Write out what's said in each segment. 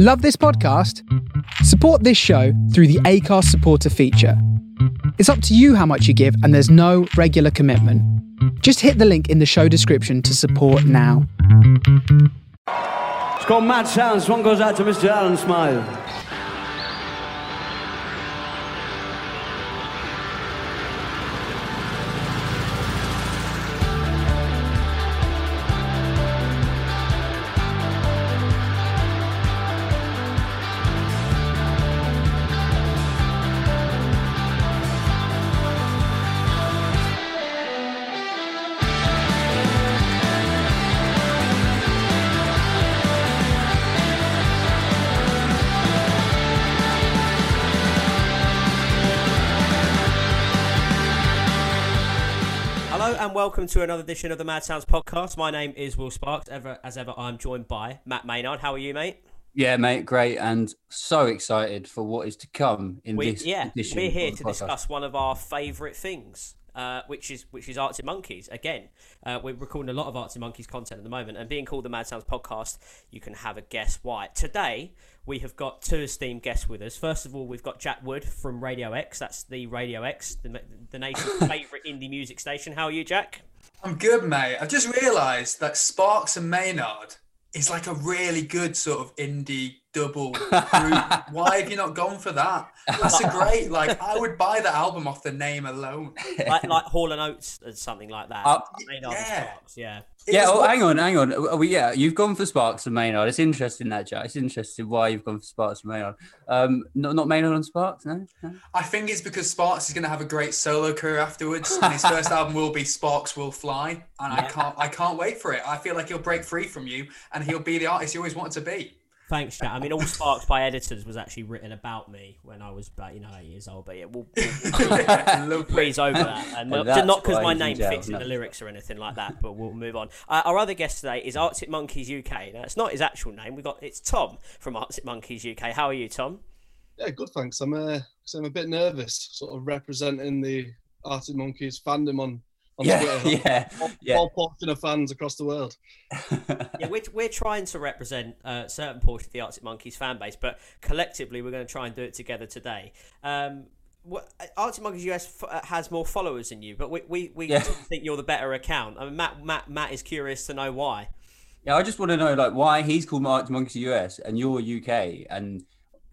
Love this podcast? Support this show through the Acast supporter feature. It's up to you how much you give, and there's no regular commitment. Just hit the link in the show description to support now. It's called Mad Sounds. One goes out to Mr. Alan Smile. Welcome to another edition of the Mad Sounds podcast. My name is Will Sparks. Ever as ever, I'm joined by Matt Maynard. How are you, mate? Yeah, mate, great, and so excited for what is to come in We, this yeah, edition. we're here to podcast. discuss one of our favourite things, uh, which is which is Arctic Monkeys. Again, uh, we're recording a lot of Arctic Monkeys content at the moment, and being called the Mad Sounds podcast, you can have a guess why. Today we have got two esteemed guests with us. First of all, we've got Jack Wood from Radio X. That's the Radio X, the, the nation's favourite indie music station. How are you, Jack? I'm good, mate. I've just realised that Sparks and Maynard is like a really good sort of indie double group. Why have you not gone for that? That's a great. Like, I would buy the album off the name alone. like like Hall and Oates or something like that. Uh, Maynard and yeah. Sparks, yeah. It Yeah, oh, what- hang on, hang on. Oh, well, yeah, you've gone for Sparks and Maynard. It's interesting that, Jack. It's interesting why you've gone for Sparks and Maynard. Um, not, not Maynard on Sparks, no? no? I think it's because Sparks is going to have a great solo career afterwards, and his first album will be Sparks Will Fly, and I can't, I can't wait for it. I feel like he'll break free from you, and he'll be the artist he always wanted to be. Thanks, Jack. I mean, All Sparks by Editors was actually written about me when I was about, you know, eight years old. But yeah, we'll, we'll, we'll Lovely. breeze over that. And And not- not because my name jail, fits in the lyrics or anything like that, but we'll move on. Uh, our other guest today is Arctic Monkeys UK. Now, it's not his actual name. We've got It's Tom from Arctic Monkeys UK. How are you, Tom? Yeah, good. Thanks. I'm uh, I'm a bit nervous, sort of representing the Arctic Monkeys fandom on on Yeah, Twitter. yeah, All, yeah. all portion of fans across the world. yeah, we're, we're trying to represent a certain portion of the Arctic Monkeys fan base, but collectively we're going to try and do it together today. Um, what, Arctic Monkeys US f- uh, has more followers than you, but we, we, we Yeah. think you're the better account. I mean, Matt, Matt, Matt is curious to know why. Yeah, I just want to know, like, why he's called Mark Monkeys US and you're UK and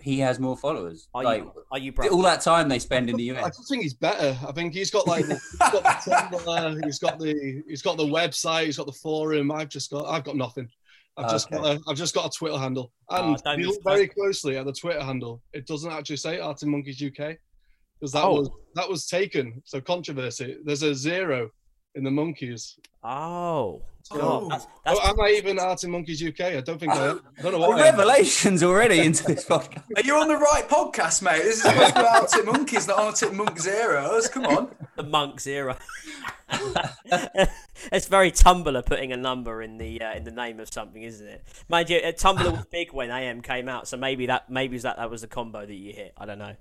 he has more followers. Are like, you are you broke? all that time they spend in the US. I just think he's better. I think he's got like the, he's got the Tumblr, he's got the he's got the website, he's got the forum. I've just got I've got nothing. I've just Okay. got a, I've just got a Twitter handle. Oh, And don't if you look very closely at the Twitter handle, it doesn't actually say Arctic Monkeys UK because that Oh. was that was taken. So controversy. There's a zero in the monkeys. Oh, Oh. God, that's, that's oh, am I even Arctic Monkeys UK? I don't think I am. I don't know what revelations already into this podcast. Are you on the right podcast, mate? This is supposed to be about Arctic Monkeys, not Arctic Monk Zeros. Come on. the Monks era. it's very Tumblr putting a number in the uh, in the name of something, isn't it? Mind you, uh, Tumblr was big when AM came out, so maybe that maybe that that was the combo that you hit. I don't know,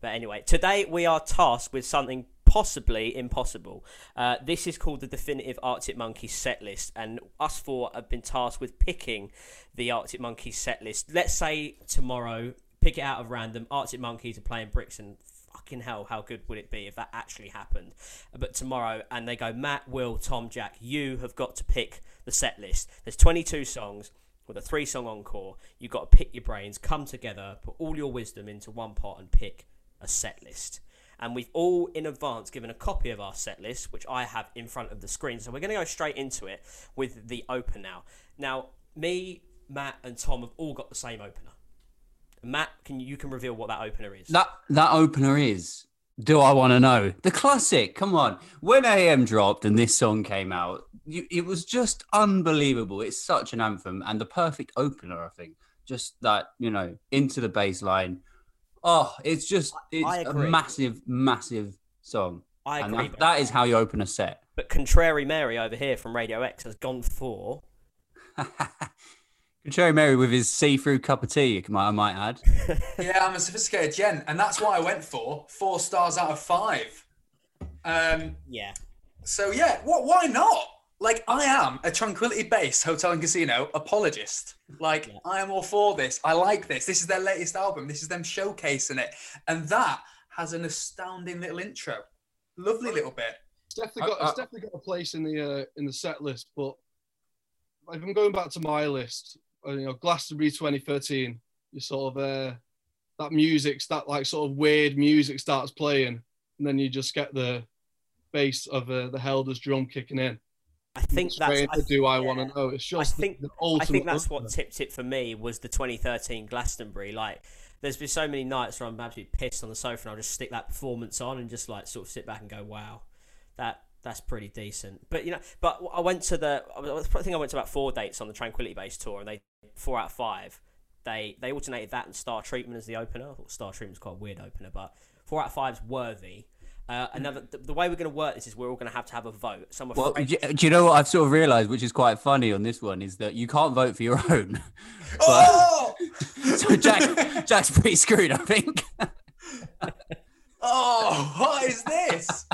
but anyway, today we are tasked with something possibly impossible. Uh, this is called the definitive Arctic Monkeys set list, and us four have been tasked with picking the Arctic Monkeys set list. Let's say tomorrow, pick it out of random. Arctic Monkeys are playing Brixton fucking hell, how good would it be if that actually happened? But tomorrow, and they go, Matt, Will, Tom, Jack, you have got to pick the set list. There's 22 songs with a three song encore. You've got to pick your brains, come together, put all your wisdom into one pot, and pick a set list. And we've all in advance given a copy of our set list, which I have in front of the screen. So we're going to go straight into it with the open now. Now, me, Matt, and Tom have all got the same opener. Matt, can you can reveal what that opener is? That that opener is. Do I want to know the classic? Come on, when AM dropped and this song came out, you, it was just unbelievable. It's such an anthem and the perfect opener. I think just that you know into the bass line. Oh, it's just it's a massive, massive song. I and agree. that, that is how you open a set. But Contrary Mary over here from Radio X has gone for. Contrary Mary with his see-through cup of tea. I might, I might add. Yeah, I'm a sophisticated gent, and that's what I went for. Four stars out of five. Um, Yeah. so yeah, what? Why not? Like I am a tranquility-based hotel and casino apologist. Like Yeah. I am all for this. I like this. This is their latest album. This is them showcasing it, and that has an astounding little intro. Lovely little bit. It's definitely got Uh, it's uh, definitely got a place in the uh, in the set list. But if I'm going back to my list, uh, you know, Glastonbury 2013, you sort of uh, that music's that like sort of weird music starts playing, and then you just get the bass of uh, the Helder's drum kicking in. I think that's. I Do I yeah. Want to Know? It's just the- think- I think that's what tipped it for me was the 2013 Glastonbury. Like, there's been so many nights where I'm absolutely pissed on the sofa and I'll just stick that performance on and just like sort of sit back and go, wow, that that's pretty decent. But you know, but I went to the. I think I went to about four dates on the Tranquility Base tour, and they four out of five. They they alternated that and Star Treatment as the opener. I Star Treatment's quite a weird opener, but four out of five's worthy. Uh, another the, the way we're going to work this is we're all going to have to have a vote. So I'm Well, do, do you know what I've sort of realised, which is quite funny on this one, is that you can't vote for your own. Oh, so Jack, Jack's pretty screwed, I think. oh, what is this?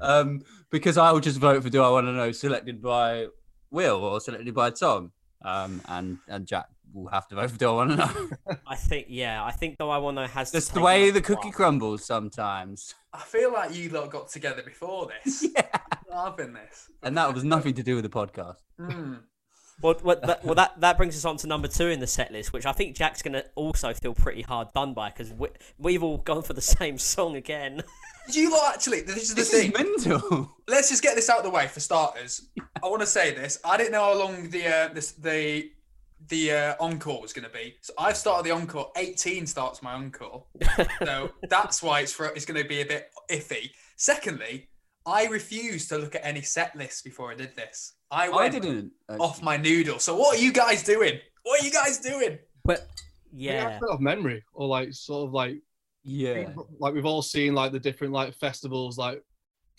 um, because I will just vote for "Do I Want to Know" selected by Will or selected by Tom, um, and and Jack will have to vote for "Do I Want to Know." I think yeah, I think though I want to has to That's the way the cookie spot. crumbles sometimes, I feel like you lot got together before this. yeah. Having this. and that was nothing to do with the podcast. Mm. Well, well, that, well, that that brings us on to number two in the set list, which I think Jack's going to also feel pretty hard done by because we, we've all gone for the same song again. Did you lot actually? This is the This thing. is mental. Let's just get this out of the way for starters. I want to say this. I didn't know how long the uh, this, the the uh, encore was going to be. So I've started the encore. 18 starts my encore. So that's why it's for, it's going to be a bit iffy. Secondly, I refused to look at any set lists before I did this. I I went didn't. uh, off my noodle. So what are you guys doing? What are you guys doing? But Yeah, yeah, of memory or like sort of like Yeah. like we've all seen like the different like festivals like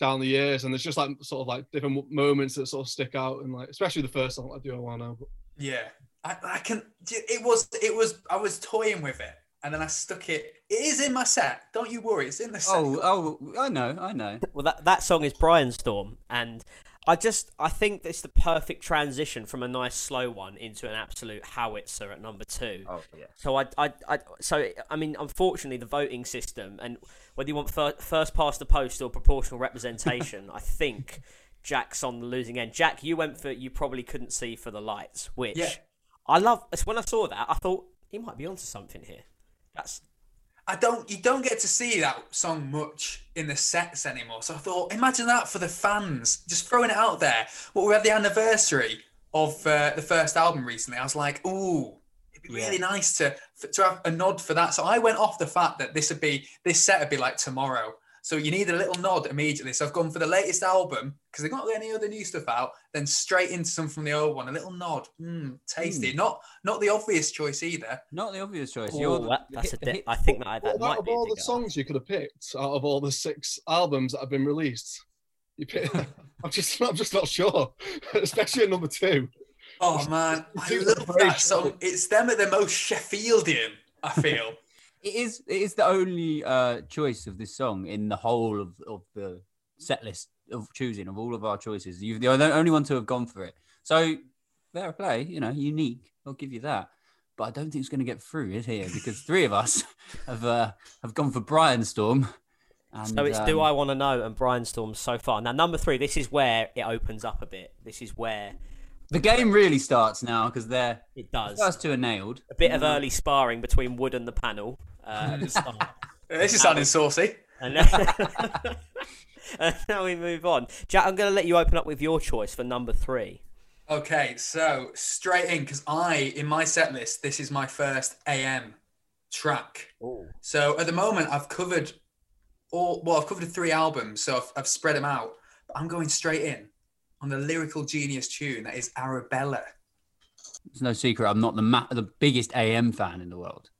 down the years, and there's just like sort of like different moments that sort of stick out, and like especially the first song. I do I want to. But Yeah, I, I can. It was. It was. I was toying with it, and then I stuck it. It is in my set. Don't you worry. It's in the set. Oh, oh, I know, I know. well that that song is Brianstorm, and I just I think it's the perfect transition from a nice slow one into an absolute howitzer at number two. Oh, yeah. So I, I, I, so I mean, unfortunately, the voting system and whether you want fir- first past the post or proportional representation, I think Jack's on the losing end. Jack, you went for you probably couldn't see for the lights, which Yeah. I love. it's When I saw that, I thought he might be onto something here. That's I don't. You don't get to see that song much in the sets anymore. So I thought, imagine that for the fans, just throwing it out there. Well, we had the anniversary of uh, the first album recently. I was like, ooh. It'd be Yeah. really nice to to have a nod for that. So I went off the fact that this would be this set would be like tomorrow. So you need a little nod immediately. So I've gone for the latest album because they've not got any other new stuff out. Then straight into some from the old one. A little nod, mm, tasty. Not not the obvious choice either. Not the obvious choice. Ooh, You're the- that- that's a hit- di- hit- I think that that What might out of be all the songs you could have picked out of all the six albums that have been released, you pick, I'm just I'm just not sure, especially at number two. Oh man, I It's love that song. It's them at the most Sheffieldian. I feel. It is. It is the only uh, choice of this song in the whole of, of the set list of choosing of all of our choices. You're the only one to have gone for it. So fair play. You know, unique. I'll give you that. But I don't think it's going to get through it here because three of us have uh, have gone for Brianstorm. And, So it's Do um, I Want to Know and Brianstorm so far. Now, number three, this is where it opens up a bit. This is where The game really starts now because they're it the does. first two are nailed. A bit of early sparring between Wood and the panel uh, the. This is sounding saucy. And now, and now we move on. Jack, I'm going to let you open up with your choice for number three. Okay, so straight in because I, in my set list, this is my first AM track. So at the moment, I've covered all. Well, I've covered three albums, so I've, I've spread them out. But I'm going straight in on the lyrical genius tune that is Arabella. It's no secret I'm not the ma- the biggest AM fan in the world,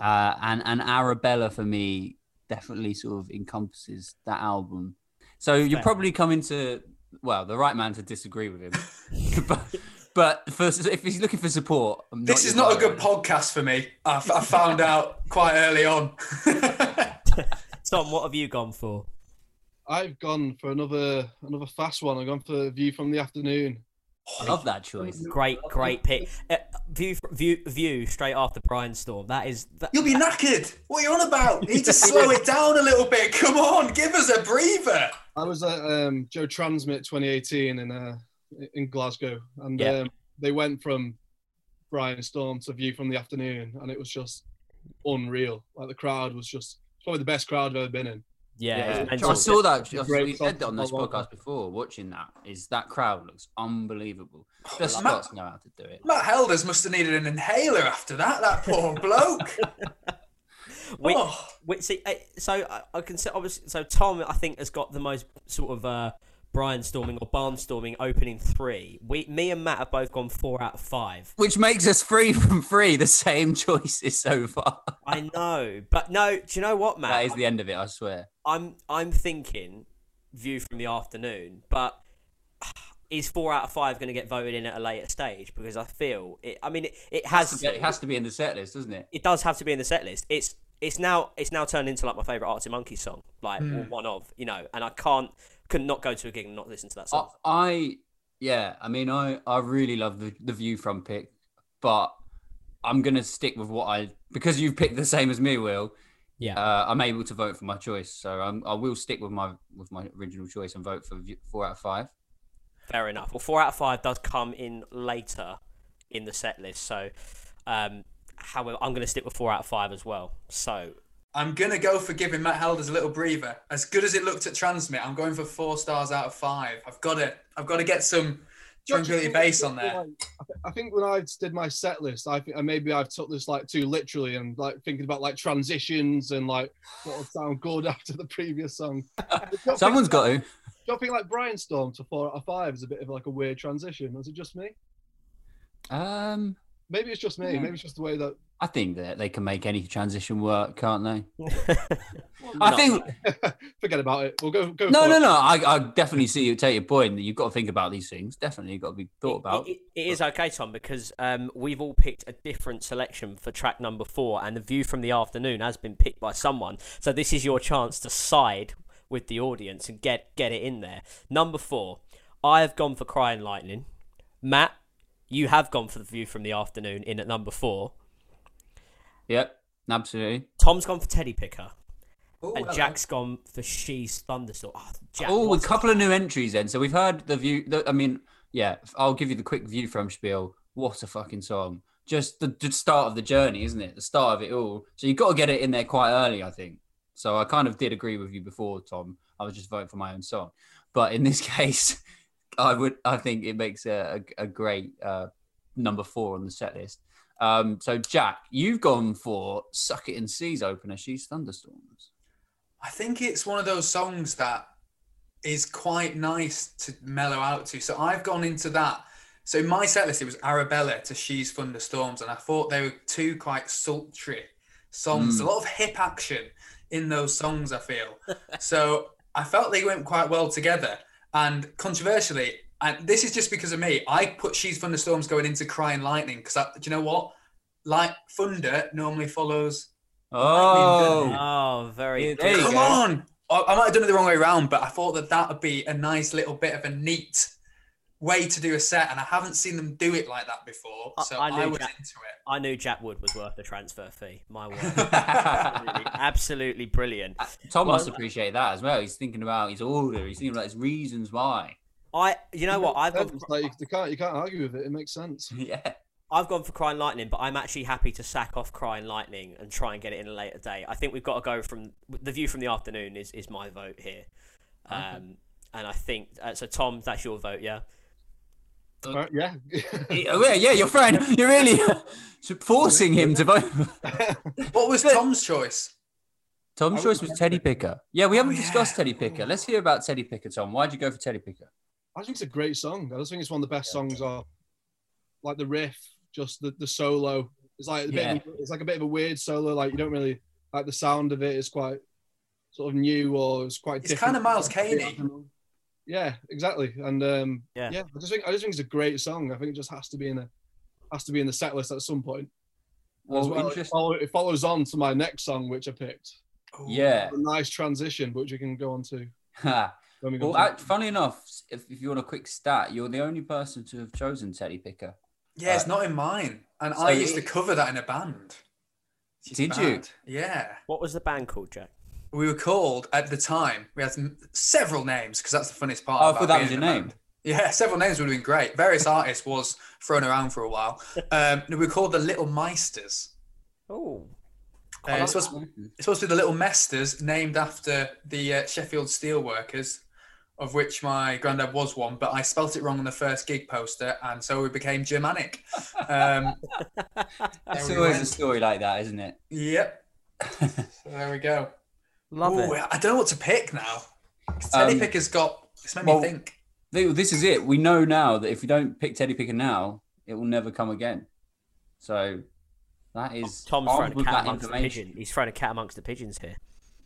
uh, and and Arabella for me definitely sort of encompasses that album. So you're probably coming to well the right man to disagree with him, but but for, if he's looking for support, I'm This is not a good right podcast for me. I, f- I found out quite early on. Tom, what have you gone for? I've gone for another another fast one. I've gone for View from the Afternoon. I love that choice. Great, great pick. Uh, view, view, view. Straight after Brianstorm. That is. That, You'll be knackered. What are you on about? You need to slow it down a little bit. Come on, give us a breather. I was at um, Joe TRNSMT 2018 in uh, in Glasgow, and Yeah. um, they went from Brianstorm to View from the Afternoon, and it was just unreal. Like the crowd was just probably the best crowd I've ever been in. Yeah, Yeah, I saw that. Great We said that on this podcast before. Watching that is that crowd looks unbelievable. Just Matt- Scots know how to do it. Matt Helders must have needed an inhaler after that. That poor bloke. We, Oh. we, see, uh, so I, I can say obviously. So Tom, I think, has got the most sort of uh, Brian storming or barnstorming opening three. We, me and Matt have both gone four out of five. Which makes us free from free. The same choices so far. I know, but no. Do you know what, Matt? That is the end of it. I swear. I'm I'm thinking view from the afternoon, but is four out of five going to get voted in at a later stage? Because I feel it. I mean, it, it has. It has to be in the set list, doesn't it? it does have to be in the set list. It's it's now it's now turned into like my favorite Arctic Monkey song, like hmm. or one of you know, and I can't could not go to a gig and not listen to that I, song. I yeah. I mean, I I really love the the view from pick, but I'm gonna stick with what I because you've picked the same as me, Will. yeah, Uh, I'm able to vote for my choice, so I'm, I will stick with my with my original choice and vote for view- four out of five. fair enough. Well, four out of five does come in later in the set list, so um, however, I'm going to stick with four out of five as well. So I'm gonna go for giving Matt Helders a little breather. As good as it looked at TRNSMT, I'm going for four stars out of five. I've got to, I've got to get some tranquility base on there. I think when I did my set list, I think and maybe I've took this like too literally and like thinking about like transitions and like what would sound good after the previous song. Someone's got to. Do you think like Brianstorm to four out of five is a bit of like a weird transition? Was it just me? Um, Maybe it's just me. Yeah. Maybe it's just the way that. I think that they can make any transition work, can't they? No. I think Forget about it. We'll go. go no, for no, it. no. I, I definitely see you take your point that you've got to think about these things. Definitely, got to be thought about. It, it, it is okay, Tom, because um, we've all picked a different selection for track number four, and the view from the afternoon has been picked by someone. So this is your chance to side with the audience and get get it in there. Number four, I have gone for Crying Lightning. Matt, you have gone for the view from the afternoon in at number four. Yep, absolutely. Tom's gone for Teddy Picker, Ooh, and hello. Jack's gone for She's Thunderstorm. Oh, ah, Jack, Oh, a what's- couple of new entries then. So we've heard the view. The, I mean, yeah, I'll give you the quick view from Spiel. What a fucking song! Just the, the start of the journey, isn't it? The start of it all. So you've got to get it in there quite early, I think. So I kind of did agree with you before, Tom. I was just voting for my own song, but in this case, I would. I think it makes a, a, a great uh, number four on the set list. Um, so Jack, you've gone for "Suck It and Seas" opener. She's thunderstorms. I think it's one of those songs that is quite nice to mellow out to. So I've gone into that. So in my set list, it was Arabella to She's Thunderstorms, and I thought they were two quite sultry songs. A lot of hip action in those songs, I feel. so I felt they went quite well together. And controversially, and this is just because of me, I put She's Thunderstorms going into Crying Lightning because do you know what? Like thunder normally follows. Oh, Oh, very Yeah, there good. Come on! I, I might have done it the wrong way around, but I thought that that would be a nice little bit of a neat way to do a set, and I haven't seen them do it like that before. So I I, knew was that. into it. I knew Jack Wood was worth the transfer fee. My word, absolutely, absolutely brilliant. Tom must appreciate that as well. He's thinking about his order. He's thinking about his reasons why. I, you know what, I've gone, It's like you can't you can't argue with it. It makes sense. yeah. I've gone for Crying Lightning, but I'm actually happy to sack off Crying Lightning and try and get it in a later day. I think we've got to go from the view from the afternoon is is my vote here, um, and I think uh, so. Tom, that's your vote, yeah. Uh, All right, oh, yeah. Yeah, yeah, your friend. You're really forcing him to vote. What was Tom's choice? Tom's choice was Teddy Picker. Yeah, we haven't Oh, discussed yeah. Teddy Picker. Let's hear about Teddy Picker, Tom. Why'd you go for Teddy Picker? I think it's a great song. I just think it's one of the best songs of like the riff, just the, the solo. It's like a bit of a, it's like a bit of a weird solo. Like you don't really like the sound of it. It's quite sort of new or it's quite. It's different. kind of Miles Caney. Yeah, exactly. And um, Yeah. yeah, I just think I just think it's a great song. I think it just has to be in a has to be in the set list at some point. Well, As well, it, follow, it follows on to my next song, which I picked. Ooh. Yeah. A nice transition, which we can go on to. We go well, to- funny enough, if, if you want a quick stat, you're the only person to have chosen Teddy Picker. Yeah, it's Uh, not in mine. And so I used to cover that in a band. It's Did you? Yeah. What was the band called, Jack? We were called at the time. We had some, several names because that's the funniest part. Oh, I thought that was your name. band. Yeah, several names would have been great. Various artists was thrown around for a while. Um, we were called the Little Meisters. Oh, Uh, it's, supposed, it's supposed to be the Little Mesters, named after the uh, Sheffield Steelworkers, of which my granddad was one, but I spelt it wrong on the first gig poster, and so we became Germanic. Um, It's there we always a story like that, isn't it? Yep. So there we go. Love Ooh, it. I don't know what to pick now. Teddy Um, Picker's got. It's made well- me think. This is it. We know now that if we don't pick Teddy Picker now, it will never come again. So that is Tom's armed throwing a cat amongst the information. pigeons. He's throwing a cat amongst the pigeons here.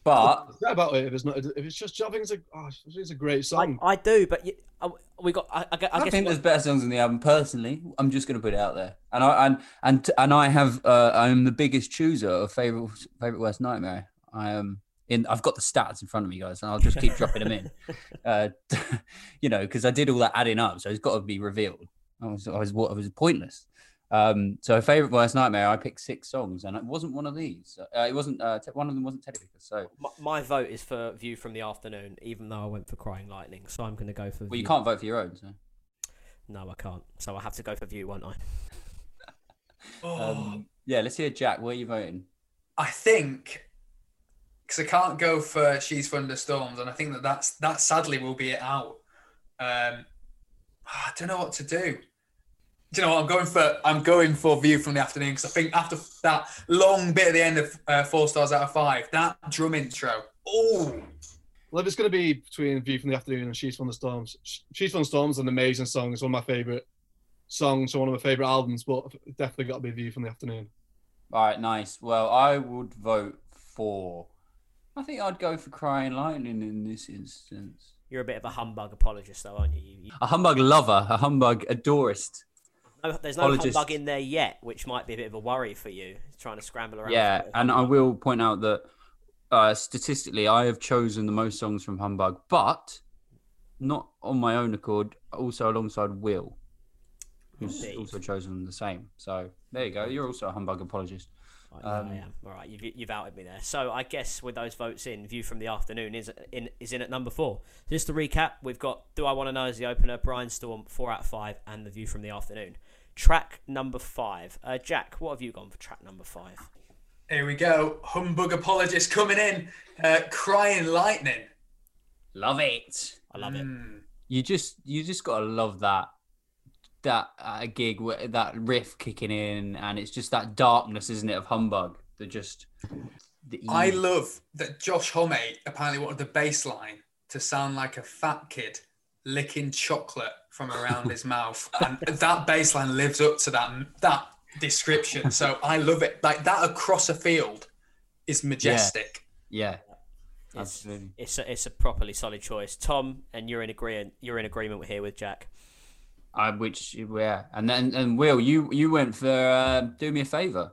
But Forget about it if it's not. If it's just, I think it's a, oh, it's a great song. I do, but you, I, we got. I, I, gu- I I, guess think we there's better songs on the album. Personally, I'm just going to put it out there, and I and and and I have uh, I'm the biggest chooser of favorite favorite worst nightmare. I am in. I've got the stats in front of me, guys, and I'll just keep dropping them in. Uh, you know, because I did all that adding up, so it's got to be revealed. I was I was what I was pointless. Um, so favorite worst nightmare, I picked six songs, and it wasn't one of these. Uh, it wasn't uh, te- one of them wasn't Teddy Picker. So my, my vote is for View from the Afternoon, even though I went for Crying Lightning. So I'm going to go for. well, you can't vote for your own. So. No, I can't. So I have to go for View, won't I? Oh, Um, yeah, let's hear Jack. Where are you voting? I think because I can't go for She's Thunderstorms, and I think that that's that sadly will be it out. Um, I don't know what to do. Do you know what I'm going for? I'm going for View from the Afternoon because I think after that long bit at the end of uh, four stars out of five, that drum intro. Oh, Well, if it's going to be between View from the Afternoon and She's Thunderstorms, She's Thunderstorms is an amazing song. It's one of my favorite songs, or one of my favorite albums, but definitely got to be View from the Afternoon. All right, nice. Well, I would vote for. I think I'd go for Crying Lightning in this instance. You're a bit of a humbug apologist, though, aren't you? you, you A humbug lover, a humbug adorist. no, there's no Apologist. humbug in there yet, which might be a bit of a worry for you. Trying to scramble around. Yeah, and I will point out that uh, statistically, I have chosen the most songs from Humbug, but not on my own accord. Also alongside Will, who's Indeed. also chosen the same. So there you go. You're also a humbug apologist. Right, yeah, Um, I am. All right, you've, you've outed me there. So I guess with those votes in, View from the Afternoon is in is in at number four. Just to recap, we've got Do I Want to Know as the opener, Brianstorm, four out of five, and The View from the Afternoon. Track number five. Uh, Jack, what have you gone for track number five? here we go. Humbug apologist coming in. Uh, Crying Lightning. Love it. I love it. Hmm. you just you just gotta love that that uh, gig where that riff kicking in and it's just that darkness isn't it of humbug that just the I love that Josh Homme apparently wanted the bass line to sound like a fat kid licking chocolate from around his mouth, and that bass line lives up to that that description. So I love it. Like that across a field is majestic. yeah It's, absolutely it's a, it's a properly solid choice. Tom, and you're in agreement. You're in agreement here with Jack. I, which yeah and then and will you you went for uh, do me a favor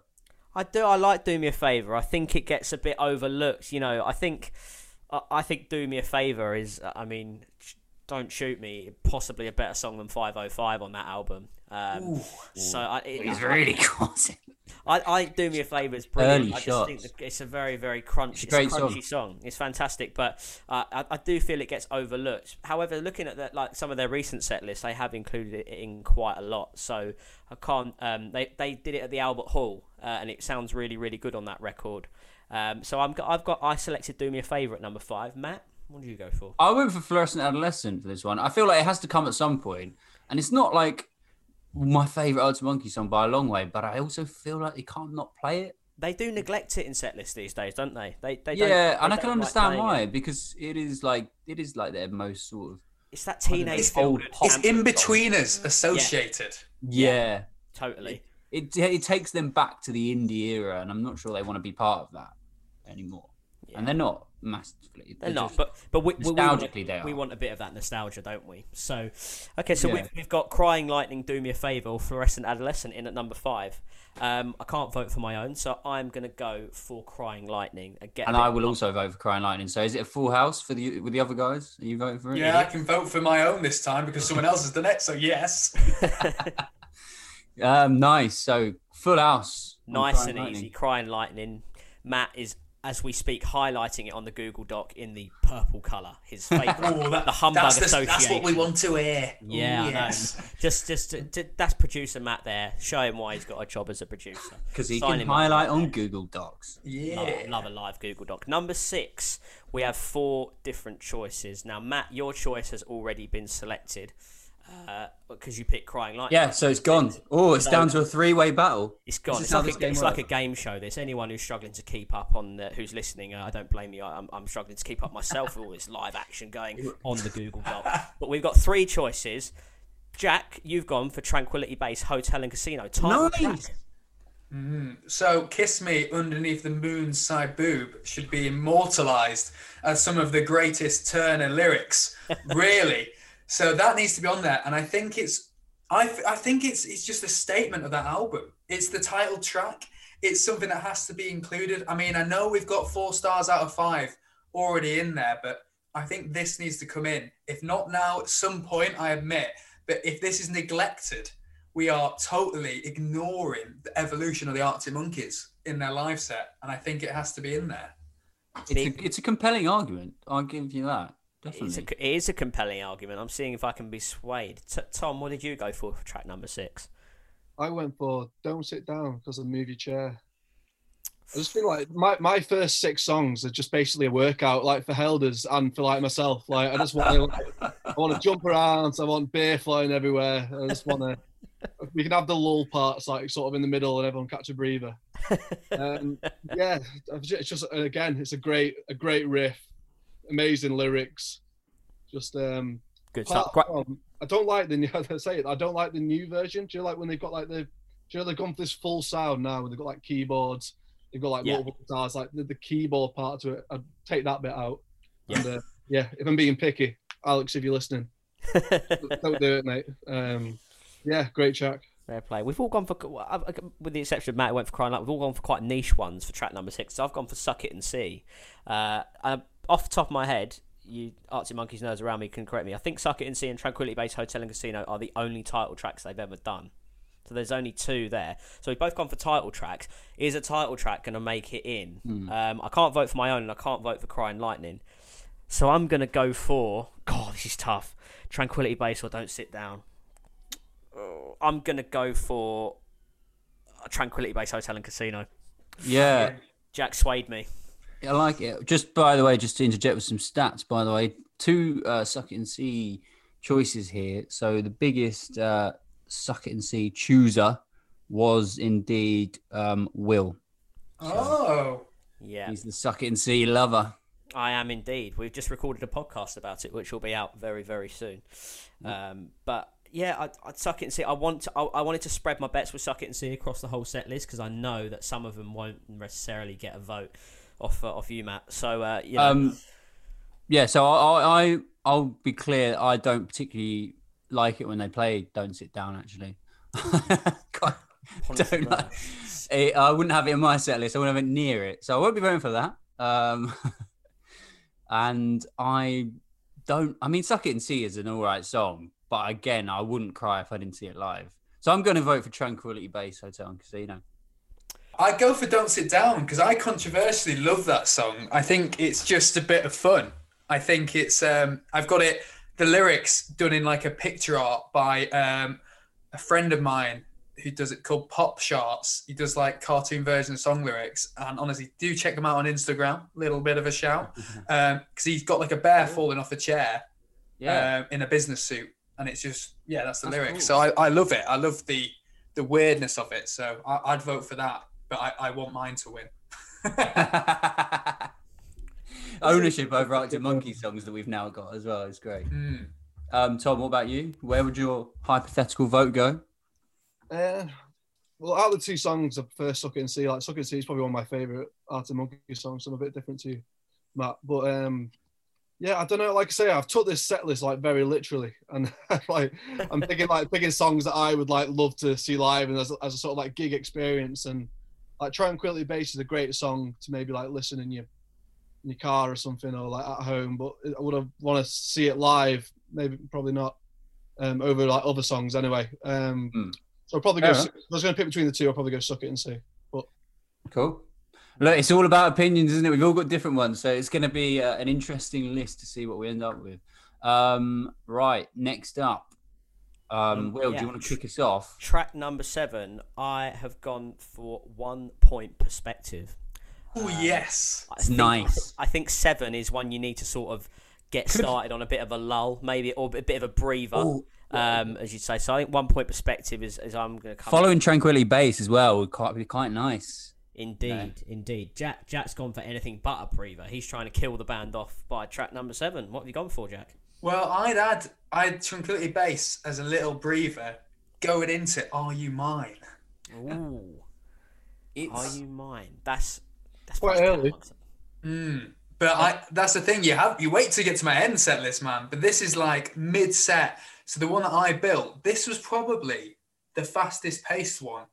I do. I like Do Me a Favor. I think it gets a bit overlooked. You know, I think, I, I think Do Me a Favor is. I mean, don't shoot me. Possibly a better song than 505 on that album. Um, so I, it, he's I- really causing I, I do me a favour. It's brilliant. Early I just think shots. that it's a very, very crunchy, It's a great it's a crunchy song. It's fantastic, but uh, I, I do feel it gets overlooked. However, looking at that, like some of their recent set lists, they have included it in quite a lot. So I can't. Um, they they did it at the Albert Hall, uh, and it sounds really, really good on that record. Um, so I'm, I've got I selected "Do Me a Favor at number five. Matt, what did you go for? I went for fluorescent adolescent for this one I feel like it has to come at some point and it's not like my favorite Arctic Monkey song by a long way but I also feel like they can't not play it They do neglect it in set lists these days, don't they? They, they don't- yeah, they and I can understand playing why it. because it is like it is like their most sort of It's that don't teenage it's old pop. It's camp- Inbetweeners associated. yeah. Totally. It it takes them back to the indie era, and I'm not sure they want to be part of that anymore. And they're not. Massively. They're not, but but we, we, we, want, nostalgically they we want a bit of that nostalgia, don't we? So, okay, so Yeah. we've, we've got Crying Lightning, Do Me a Favour, or Fluorescent Adolescent in at number five. Um, I can't vote for my own, so I'm going to go for Crying Lightning. And, get a and I will also vote for Crying Lightning. So is it a full house for the with the other guys? Are you voting for it? Yeah, I can vote for my own this time because someone else has done it. So yes. Um, nice. So full house. nice Crying and Lightning. easy. Crying Lightning. Matt is, as we speak, highlighting it on the Google Doc in the purple colour. His favourite, Oh, that, the Humbug that's, the, Association. that's what we want to hear. Ooh, Yeah, I yes. know. Just, just to, to- that's producer Matt there. Show him why he's got a job as a producer. because he Sign can highlight on Google Docs. Yeah. Love, love a live Google Doc. Number six, we have four different choices. Now, Matt, your choice has already been selected because you picked Crying Lightning. Yeah, so it's gone. Oh, it's down to a three-way battle. It's gone. This is It's, like, a, game it's like a game show. This anyone who's struggling to keep up on the, who's listening, uh, I don't blame you. I- I'm, I'm struggling to keep up myself with all this live action going on the Google Doc. But we've got three choices. Jack, you've gone for Tranquility Base Hotel and Casino. Title Nice. track. So, Kiss Me Underneath the Moon's Side Boob should be immortalized as some of the greatest Turner lyrics, really. So that needs to be on there. And I think it's, I, I think it's, it's just a statement of that album. It's the title track. It's something that has to be included. I mean, I know we've got four stars out of five already in there, but I think this needs to come in. If not now, at some point, I admit. But if this is neglected, we are totally ignoring the evolution of the Arctic Monkeys in their live set, and I think it has to be in there. It's a, it's a compelling argument. I'll give you that. It's a, it is a compelling argument. I'm seeing if I can be swayed. T- Tom, what did you go for for track number six? I went for "Don't Sit Down" because of Move Your Chair. I just feel like my, my first six songs are just basically a workout, like for Helders and for like myself. Like I just want to, I want to jump around. I want beer flying everywhere. I just want to. We can have the lull parts like sort of in the middle, and everyone catch a breather. Um, yeah, it's just again, it's a great a great riff, amazing lyrics. Just um, Good stuff. From- I don't like the new. I say it. I don't like the new version. Do you like when they've got like the? Do you know they've gone for this full sound now? When they've got like keyboards, they've got like Yeah. multiple guitars, like the, the keyboard part to it. I'd take that bit out. Yeah. And, uh, yeah. If I'm being picky, Alex, if you're listening, don't do it, mate. Um, yeah, great track. Fair play. We've all gone for, with the exception of Matt, who went for crying out. We've all gone for quite niche ones for track number six. So I've gone for "Suck It and See." Uh, uh, off the top of my head, you Artsy Monkeys nerds around me can correct me. I think "Suck It and See" and "Tranquility Base Hotel and Casino" are the only title tracks they've ever done. So there's only two there. So we've both gone for title tracks. Is a title track going to make it in? Um, I can't vote for my own, and I can't vote for "Crying Lightning." So I'm going to go for. God, this is tough. Tranquility Base or Don't Sit Down. Oh, I'm going to go for a Tranquility Base Hotel and Casino. Yeah, Jack swayed me. I like it. Just by the way, just to interject with some stats, by the way, two uh, suck it and see choices here. So the biggest uh, suck it and see chooser was indeed um, Will. Oh, Yeah, He's the suck it and see lover. I am indeed. We've just recorded a podcast about it, which will be out very, very soon. Um, but yeah, I'd, I'd suck it and see. I want to, I, I wanted to spread my bets with suck it and see across the whole set list because I know that some of them won't necessarily get a vote off uh, off you, Matt. So uh, you know, Um, yeah, so I, I I'll be clear. I don't particularly like it when they play "Don't Sit Down." Actually, honestly, don't like- it- I wouldn't have it in my set list. I wouldn't have it near it, so I won't be voting for that. Um, and I don't. I mean, "Suck It and See" is an all right song, but again, I wouldn't cry if I didn't see it live. So I'm going to vote for "Tranquility Base Hotel and Casino." I go for "Don't Sit Down" because I controversially love that song. I think it's just a bit of fun. I think it's. Um, I've got it. The lyrics done in like a picture art by um, a friend of mine who does it called Pop Charts. He does like cartoon version of song lyrics, and honestly, do check him out on Instagram. Little bit of a shout because he's got like a bear falling off a chair Yeah, um, in a business suit, and it's just yeah, that's the That's lyrics. cool. So I, I love it. I love the the weirdness of it. So I, I'd vote for that, but I, I want mine to win. Ownership over Arctic Monkey songs that we've now got as well is great. Mm. Um, Tom, what about you? Where would your hypothetical vote go? Uh, well, out of the two songs, I first "Suck It and See." Like "Suck It and See" is probably one of my favorite Arctic Monkey songs. So I'm a bit different to you. Matt. But um, yeah, I don't know. Like I say, I've took this set list like very literally, and like I'm picking like picking songs that I would like love to see live and as, as a sort of like gig experience. And like Tranquility Base is a great song to maybe like listen in your in your car or something or like at home. But I would have want to see it live. Maybe probably not um, over like other songs anyway. Um, Hmm. So I'll probably go. If I was going to pick between the two, I'll probably go suck it and see. But Cool. Look, it's all about opinions, isn't it? We've all got different ones, so it's going to be uh, an interesting list to see what we end up with. Um, right, next up, um, Um, Will, do you want to kick us off? Track number seven, I have gone for one point perspective. Oh yes. I It's think, nice. I think seven is one you need to sort of get started on a bit of a lull, maybe, or a bit of a breather, Ooh. um, as you'd say. So I think one point perspective is, is I'm going to come. Following Tranquility Base as well would quite be quite nice. Indeed, indeed. Jack Jack's gone for anything but a breather. He's trying to kill the band off by track number seven. What have you gone for, Jack? Well, I'd add I'd Tranquility Base as a little breather going into Are You Mine? Ooh, It's are you mine? That's that's Quite early. Mm. But I that's the thing, you have you wait to get to my end set list, man. But this is like mid set. So the one that I built, this was probably the fastest paced one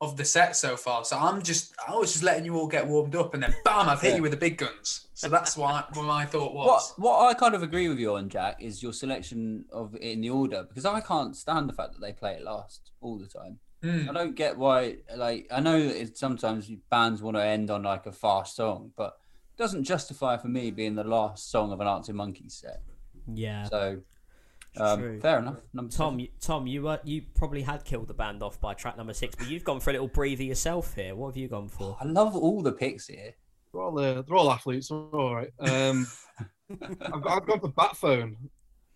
of the set so far. So I'm just I was just letting you all get warmed up and then bam, I've hit you with the big guns. So that's what, what my thought what was. what I kind of agree with you on, Jack, is your selection of it in the order because I can't stand the fact that they play it last all the time. Mm. I don't get why. Like, I know that it's sometimes bands want to end on like a fast song, but it doesn't justify for me being the last song of an Arctic Monkeys set. Yeah. So, um, fair enough. Number Tom, you, Tom, you uh, you probably had killed the band off by track number six, but you've gone for a little breather yourself here. What have you gone for? I love all the picks here. they're all uh, they're all athletes. All right. Um, I've, I've gone for Batphone.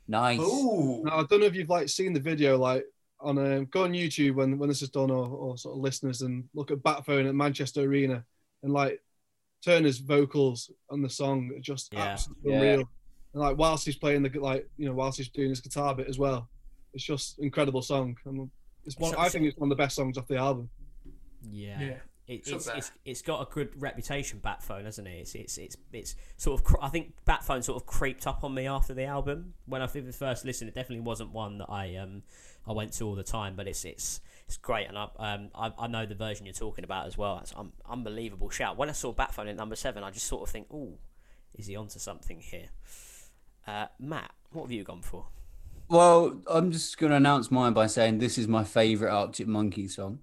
Nice. Ooh. Now I don't know if you've like seen the video like on um, go on YouTube when when this is done or, or sort of listeners and look at Batphone at Manchester Arena and like Turner's vocals on the song are just Yeah. absolutely Yeah. unreal. And like whilst he's playing the like you know whilst he's doing his guitar bit as well, it's just incredible song. And it's one So- I think it's one of the best songs off the album. Yeah. Yeah. It, It's up it's, there. it's, it's got a good reputation, Batphone, hasn't it? It's it's it's, it's sort of. cr- I think Batphone sort of creeped up on me after the album. When I first listened, it definitely wasn't one that I um I went to all the time. But it's it's it's great, and I um I, I know the version you're talking about as well. It's un- unbelievable shout. When I saw Batphone at number seven, I just sort of think, oh, is he onto something here? Uh, Matt, what have you gone for? Well, I'm just going to announce mine by saying this is my favorite Arctic Monkey song.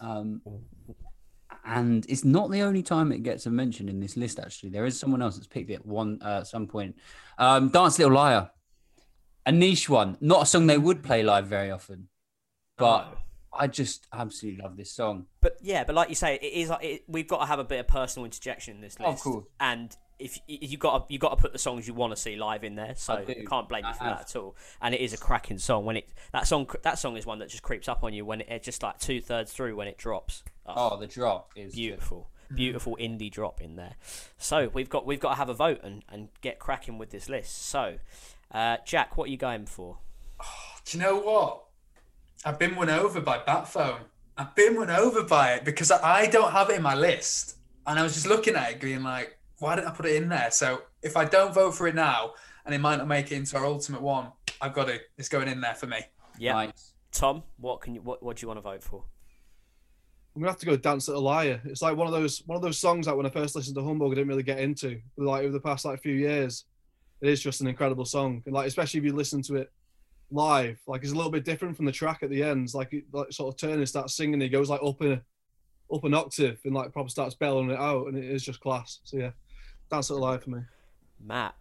Um, and it's not the only time it gets a mention in this list. Actually, there is someone else that's picked it at one uh, at some point. Um, Dance Little Liar, a niche one, not a song they would play live very often, but Oh. I just absolutely love this song. But yeah, but like you say, it is. It, we've got to have a bit of personal interjection in this list. Of course. And if you got you got to put the songs you want to see live in there, so I do. you can't blame you for have. that at all. And it is a cracking song. When it that song that song is one that just creeps up on you when it, it's just like two thirds through when it drops. Oh, Oh, the drop is just- beautiful, beautiful indie drop in there. So we've got we've got to have a vote and, and get cracking with this list. So, uh, Jack, what are you going for? Do you know what? I've been won over by Batphone. I've been won over by it because I I don't have it in my list. And I was just looking at it going like, why didn't I put it in there? So if I don't vote for it now and it might not make it into our ultimate one, I've got to, it's going in there for me. Yeah, Nice. Tom, what can you what, what do you want to vote for? I'm gonna have to go dance at a liar. It's like one of those one of those songs that when I first listened to Humbug, I didn't really get into. But like over the past like few years, it is just an incredible song. And like especially if you listen to it live, like it's a little bit different from the track at the ends. Like it like sort of Turner starts singing, he goes like up a up an octave and like probably starts bellowing it out, and it is just class. So yeah, dance at a liar for me. Matt.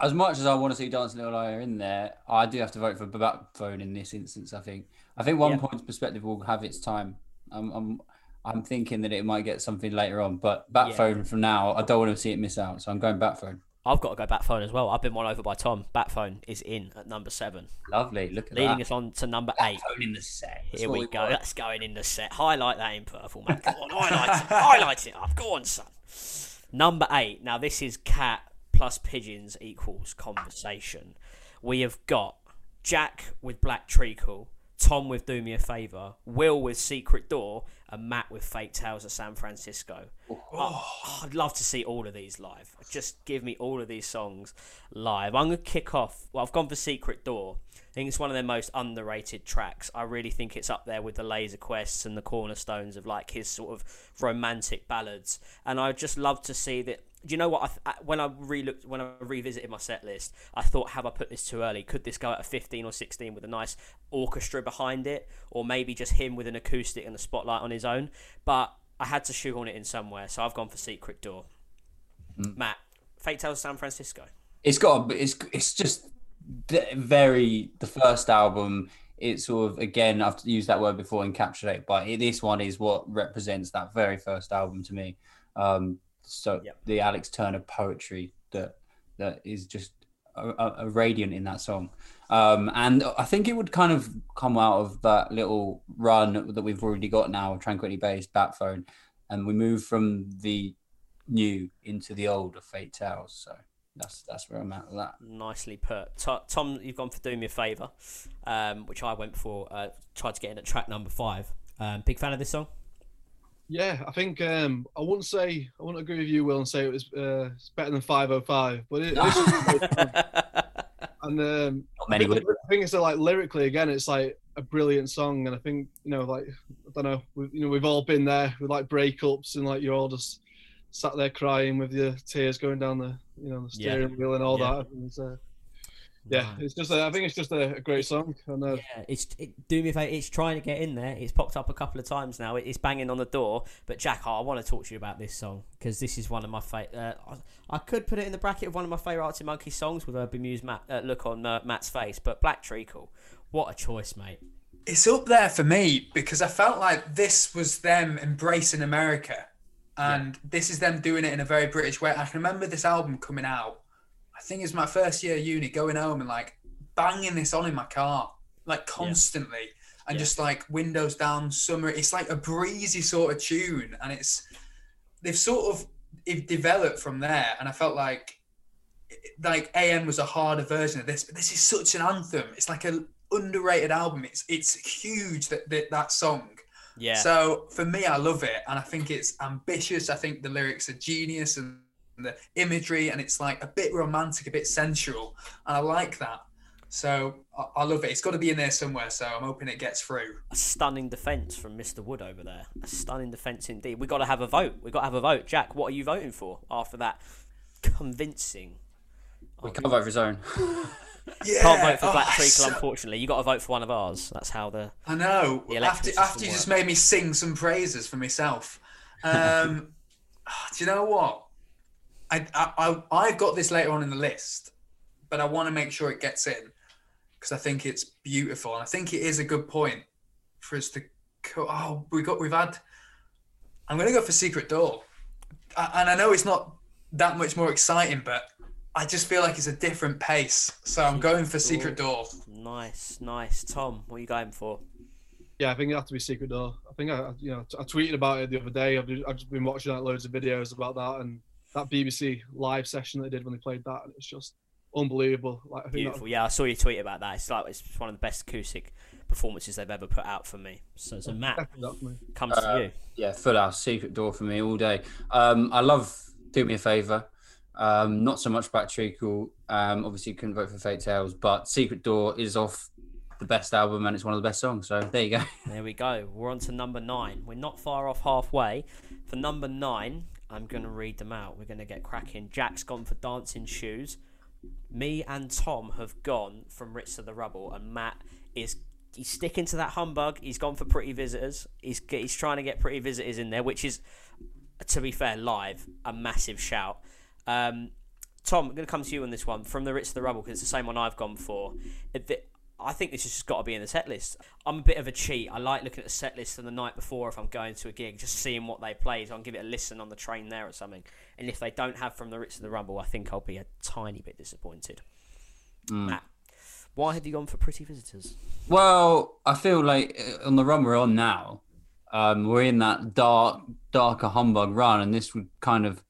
As much as I want to see Dance Little Liar in there, I do have to vote for Batphone in this instance. I think. I think one Yeah. point's perspective will have its time. I'm, I'm, I'm thinking that it might get something later on, but Batphone from now, I don't want to see it miss out. So I'm going Batphone. I've got to go Batphone as well. I've been won over by Tom. Batphone is in at number seven, Lovely. Look at leading that. us on to number eight. Batphone in the set. That's Here what we go. want. That's going in the set. Highlight that in purple, man. Come on, highlight it. Highlight it up. Go on, son. Number eight. Now this is cat plus pigeons equals conversation. We have got Jack with Black Treacle, Tom with Do Me a Favor, Will with Secret Door, and Matt with Fake Tales of San Francisco. Oh, I'd love to see all of these live. Just give me all of these songs live. I'm going to kick off. Well, I've gone for Secret Door. I think it's one of their most underrated tracks. I really think it's up there with the Laser Quests and the cornerstones of like his sort of romantic ballads. And I'd just love to see that. Do you know what? I th- when I relooked, when I revisited my set list, I thought, have I put this too early? Could this go at a 15 or 16 with a nice orchestra behind it, or maybe just him with an acoustic and the spotlight on his own? But I had to shoehorn it in somewhere, so I've gone for Secret Door. Matt, Fake Tales of San Francisco. It's got. It's it's just very the first album. It sort of again I've used that word before encapsulate, but it, this one is what represents that very first album to me. Um, so Yep. the Alex Turner poetry that that is just a, a, a radiant in that song. Um, and I think it would kind of come out of that little run that we've already got now, Tranquility Base, Batphone, and we move from the new into the old of Fake Tales. So that's that's where I'm at with that. Nicely put. Tom, you've gone for Do Me a Favour, um, which I went for. Uh, tried to get in at track number five. Um, big fan of this song. Yeah, I think um, I wouldn't say I wouldn't agree with you, Will, and say it was uh, it's better than 505, but it, this and um, Not many would. I think it's uh, like lyrically again, it's like a brilliant song, and I think you know, like I don't know, we, you know, we've all been there with like breakups, and like you're all just sat there crying with your tears going down the you know the Yeah. steering wheel and all Yeah. that. And uh, yeah, it's just a, I think it's just a, a great song, and uh, Yeah, it's it, do me a favour. It's trying to get in there. It's popped up a couple of times now. It- It's banging on the door. But Jack, I want to talk to you about this song because this is one of my favorite. Uh, I, I could put it in the bracket of one of my favourite Arctic Monkey songs with a bemused Matt, uh, look on uh, Matt's face. But Black Treacle, what a choice, mate. It's up there for me because I felt like this was them embracing America, and this is them doing it in a very British way. I can remember this album coming out. I think it's my first year uni, going home and like banging this on in my car, like constantly, and Yeah. just like windows down, summer. It's like a breezy sort of tune, and it's they've sort of it developed from there, and I felt like like AM was a harder version of this, but this is such an anthem. It's like an underrated album. It's it's huge that that, that song. Yeah, So for me, I love it, and I think it's ambitious. I think the lyrics are genius, and the imagery, and it's like a bit romantic, a bit sensual, and I like that. So I, I love it. It's got to be in there somewhere. So I'm hoping it gets through. a stunning defence from Mr. Wood over there. A stunning defence indeed. We got to have a vote. We got to have a vote. Jack, what are you voting for after that convincing? We can't vote for his own. Yeah. Can't vote for oh, Black Treacle, so- unfortunately. You got to vote for one of ours. That's how the I know. The After after you just made me sing some praises for myself. Um, do you know what? I, I I I've got this later on in the list, but I want to make sure it gets in because I think it's beautiful and I think it is a good point for us to. Co- oh, we got we've had. I'm gonna go for Secret Door, I, and I know it's not that much more exciting, but I just feel like it's a different pace. So I'm going for Secret Door. nice, nice. Tom, what are you going for? yeah, I think it has to be Secret Door. I think I, I- you know, I tweeted about it the other day. I've I've just been watching like loads of videos about that and that BBC live session that they did when they played that, and it's just unbelievable. Like I think that, Beautiful. Yeah, I saw you tweet about that. It's like it's one of the best acoustic performances they've ever put out for me. So, so Matt definitely that for me. comes Uh, to you. Yeah, full house, secret door for me all day. Um, I love Do Me a Favor. Um, not so much Black Treacle. Um, obviously, couldn't vote for Fake Tales, but Secret Door is off the best album and it's one of the best songs. So there you go. There we go. We're on to number nine. We're not far off halfway. For number nine, I'm going to read them out. We're going to get cracking. Jack's gone for Dancing Shoes. Me and Tom have gone from Ritz to the Rubble, and Matt is he's sticking to that humbug. He's gone for Pretty Visitors. He's he's trying to get Pretty Visitors in there, which is, to be fair, live a massive shout. Um, Tom, I'm going to come to you on this one from the Ritz to the Rubble because it's the same one I've gone for. It- the- I think this has just got to be in the set list. I'm a bit of a cheat. I like looking at the set list and the night before if I'm going to a gig, just seeing what they play. So I'll give it a listen on the train there or something. And if they don't have from the Ritz to the Rubble, I think I'll be a tiny bit disappointed. Matt, why have you gone for Pretty Visitors? Well, I feel like uh, on the run we're on now, um, we're in that dark, darker humbug run, and this would kind of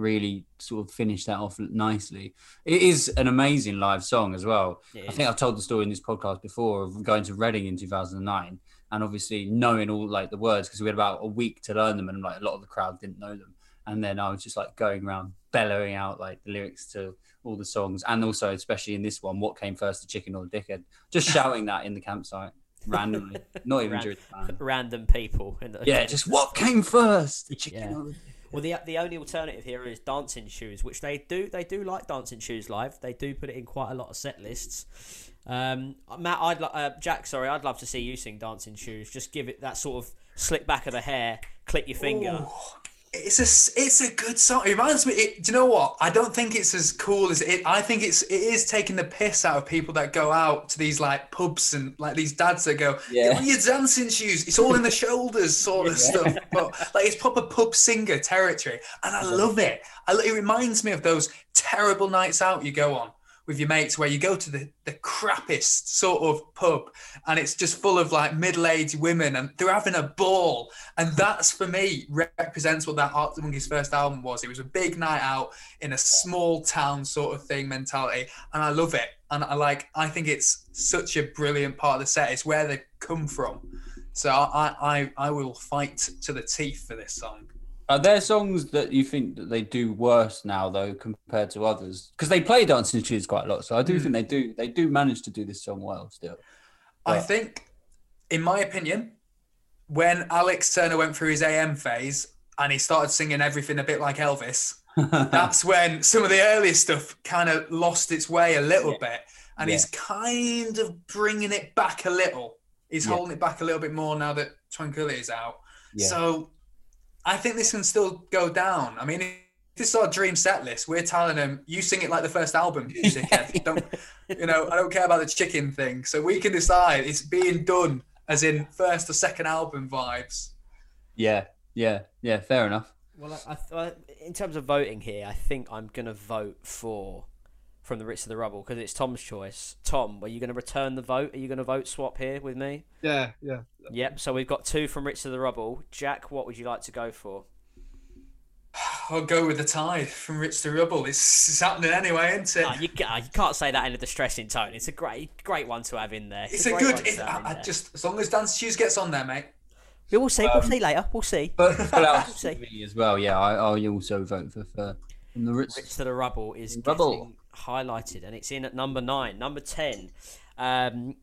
really sort of finished that off nicely. It is an amazing live song as well. I think I've told the story in this podcast before of going to Reading in 2009 and obviously knowing all like the words because we had about a week to learn them and like a lot of the crowd didn't know them. And then I was just like going around bellowing out like the lyrics to all the songs and also especially in this one, what came first, the chicken or the dickhead? Just shouting that in the campsite randomly, not even Ran- during the band. Random people. In the, Yeah, just what came first, the chicken Yeah. or the Well, the the only alternative here is dancing shoes, which they do they do like dancing shoes live. They do put it in quite a lot of set lists. Um, Matt, I'd uh, Jack, sorry, I'd love to see you sing dancing shoes. Just give it that sort of slick back of the hair, click your finger. It's a it's a good song. It reminds me. It, do you know what? I don't think it's as cool as it. I think it's it is taking the piss out of people that go out to these like pubs and like these dads that go, Yeah. On your dancing shoes." It's all in the shoulders, sort of stuff. But like it's proper pub singer territory, and I love it. I, it reminds me of those terrible nights out you go on with your mates where you go to the, the crappiest sort of pub and it's just full of like middle-aged women and they're having a ball. And that's for me represents what that Arctic Monkeys first album was. It was a big night out in a small town sort of thing mentality and I love it. And I like I think it's such a brilliant part of the set. It's where they come from. So I I, I will fight to the teeth for this song Are there songs that you think that they do worse now though compared to others? Because they play Dancing Shoes quite a lot, so I do hmm. think they do they do manage to do this song well still. I think, in my opinion, when Alex Turner went through his AM phase and he started singing everything a bit like Elvis, that's when some of the earlier stuff kind of lost its way a little bit. And he's kind of bringing it back a little. He's Yeah. holding it back a little bit more now that Tranquility is out. Yeah. So I think this can still go down. I mean, if this is our dream set list, we're telling them, you sing it like the first album, you dickhead. Don't, you know, I don't care about the chicken thing. So we can decide it's being done as in first or second album vibes. yeah, yeah, yeah. Fair enough. Well, I, I, in terms of voting here, I think I'm gonna vote for from the Ritz to the Rubble because it's Tom's choice. Tom, are you gonna return the vote? Are you gonna vote swap here with me? Yeah, yeah. Yep. So we've got two from Ritz to the Rubble. Jack, what would you like to go for? I'll go with the tide from Rich to Rubble. It's, it's happening anyway, isn't it? You, ca- you can't say that in a distressing tone. It's a great, great one to have in there. it's a great good. It, I, I just as long as Dance Shoes gets on there, mate. We will see. we'll um, see later. We'll see. But full uh, out See. me as well. Yeah, I, I also vote for, for from the Ritz. Ritz to the Rubble is Rubble. getting highlighted, and it's in at number nine. Number ten, um,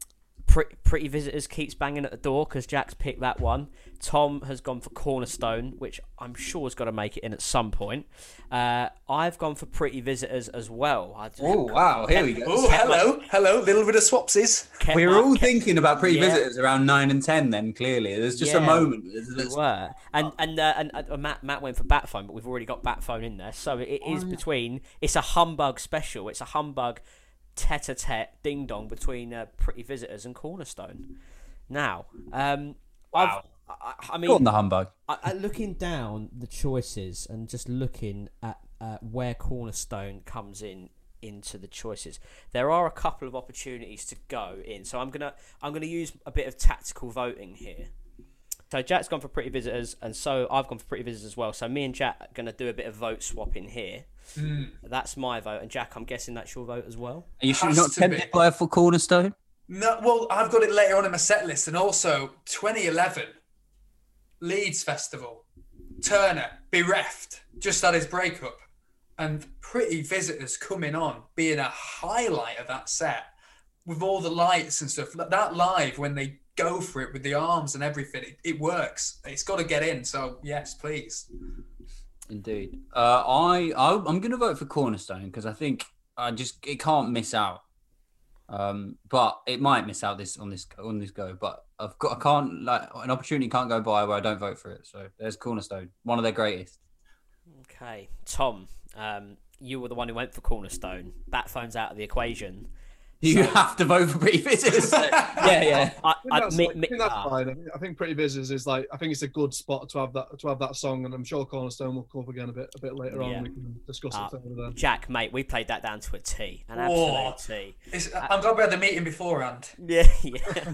Pretty, Pretty Visitors keeps banging at the door because Jack's picked that one. Tom has gone for Cornerstone, which I'm sure has got to make it in at some point. Uh, I've gone for Pretty Visitors as well. Oh wow, here we go. Oh, hello, hello, little bit of swapsies. We were my- all kept- thinking about pretty Yeah. visitors around nine and ten. Then clearly, there's just a moment. There's, We were, and and uh, and uh, Matt Matt went for Batphone, but we've already got Batphone in there, so it is between. It's a humbug special. It's a humbug tete-a-tete ding dong between uh, Pretty Visitors and Cornerstone. Now, um, Wow. I've, I, I Go on mean, the humbug. I, I, looking down the choices and just looking at uh, where Cornerstone comes in into the choices, there are a couple of opportunities to go in. So I'm gonna I'm gonna use a bit of tactical voting here. So Jack's gone for Pretty Visitors, and so I've gone for Pretty Visitors as well. So me and Jack are gonna do a bit of vote swapping here. Mm. That's my vote, and Jack, I'm guessing that's your vote as well. Are you sure Has you're not to tempted be. by a full cornerstone? No, well, I've got it later on in my set list, and also 2011 Leeds Festival, Turner bereft, just had his breakup, and Pretty Visitors coming on, being a highlight of that set with all the lights and stuff. That- That live when they go for it with the arms and everything, it, it works. It's got to get in. So yes, please. Indeed. Uh, I, I I'm going to vote for Cornerstone because I think I just it can't miss out. Um, but it might miss out this on this on this go. But I've got I can't like an opportunity can't go by where I don't vote for it. So there's Cornerstone, one of their greatest. Okay, Tom, um, you were the one who went for Cornerstone. Batphone's out of the equation. You have to vote for Pretty Visitors. yeah, yeah. I, I think I, that's, me- I think that's ah. fine. I think- I think Pretty Visitors is like I think it's a good spot to have that to have that song, and I'm sure Cornerstone will come up again a bit a bit later on. Yeah. We can discuss Ah. it further then. Jack, mate, we played that down to a T, an Whoa. absolute T. It's, I'm glad we had the meeting beforehand. Yeah, yeah.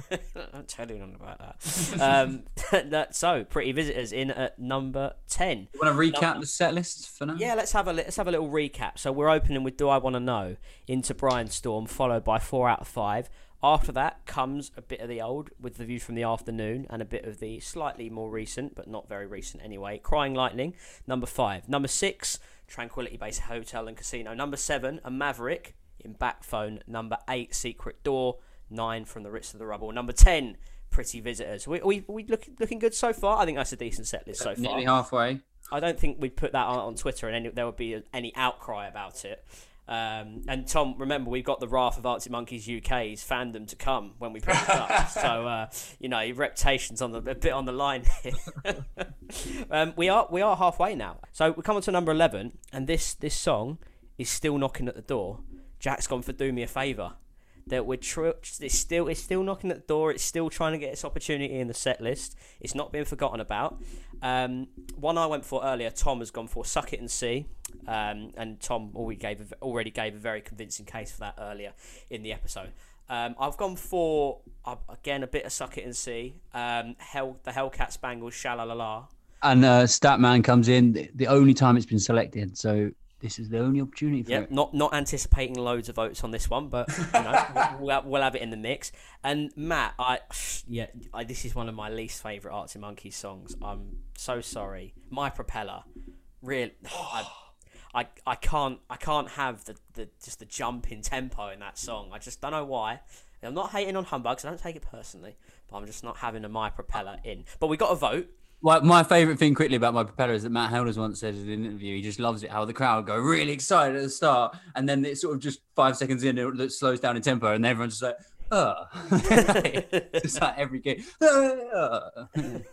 I'm telling you about that. Um, that- so, Pretty Visitors in at number ten. You want to recap the set list for now? Yeah, let's have a let's have a little recap. So we're opening with "Do I Want to Know" into Brianstorm, followed by four out of five. After that comes a bit of the old with the view from the afternoon, and a bit of the slightly more recent, but not very recent anyway. Crying Lightning, number five. Number six, Tranquility Base Hotel and Casino. Number seven, a Maverick in Batphone. Number eight, Secret Door. Nine from the Ritz of the Rubble. Number ten, Pretty Visitors. We we, we look, looking good so far. I think that's a decent set list so far. Nearly halfway. I don't think we'd put that on, on Twitter and any, there would be any outcry about it. Um, and Tom, remember we've got the Wrath of Arctic Monkeys UK's fandom to come when we put it up. so uh, you know your reputation's on the a bit on the line here. um, we are we are halfway now. So we come on to number eleven, and this this song is still knocking at the door. Jack's gone for "Do Me a Favour." That we're tr- it's still it's still knocking at the door. It's still trying to get its opportunity in the set list. It's not being forgotten about. Um, one I went for earlier, Tom has gone for "Suck It and See," um, and Tom already gave a, already gave a very convincing case for that earlier in the episode. Um, I've gone for uh, again a bit of "Suck It and See," um, Hell the Hellcat Spangled, "Shalalala." And uh, Statman comes in the only time it's been selected. So this is the only opportunity for Yep, it. not not anticipating loads of votes on this one, but you know we'll, we'll, have, it in the mix. And Matt, I yeah, I, this is one of my least favorite Arctic Monkeys songs. I'm so sorry. My propeller, real. I, I, I can't I can't have the, the just the jump in tempo in that song. I just don't know why. I'm not hating on humbugs. I don't take it personally, but I'm just not having a my propeller in. But we got a vote. Well, my favourite thing quickly about my propeller is that Matt Helders once said in an interview he just loves it how the crowd go really excited at the start and then it's sort of just five seconds in it, it slows down in tempo and everyone's just like, oh. it's like every game.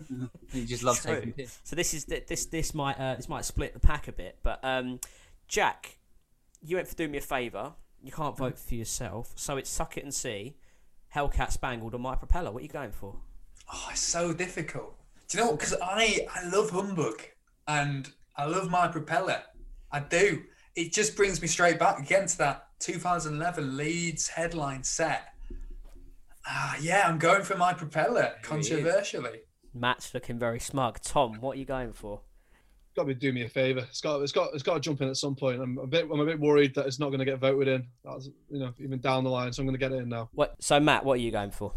He just loves True. taking piss. So this is this this might uh, this might split the pack a bit, but um, Jack, you went for doing me a favour. You can't vote for yourself, so it's suck it and see. Hellcat Spangled on My Propeller. What are you going for? Oh, it's so difficult. Do you know what? Because I I love humbug and I love my propeller. I do. It just brings me straight back again to that 2011 Leeds headline set. Ah, yeah, I'm going for my propeller. Controversially, Matt's looking very smug. Tom, what are you going for? got to be do me a favor. It's got it's got it's got to jump in at some point. I'm a bit I'm a bit worried that it's not going to get voted in. That's you know even down the line, so I'm going to get it in now. What? So Matt, what are you going for?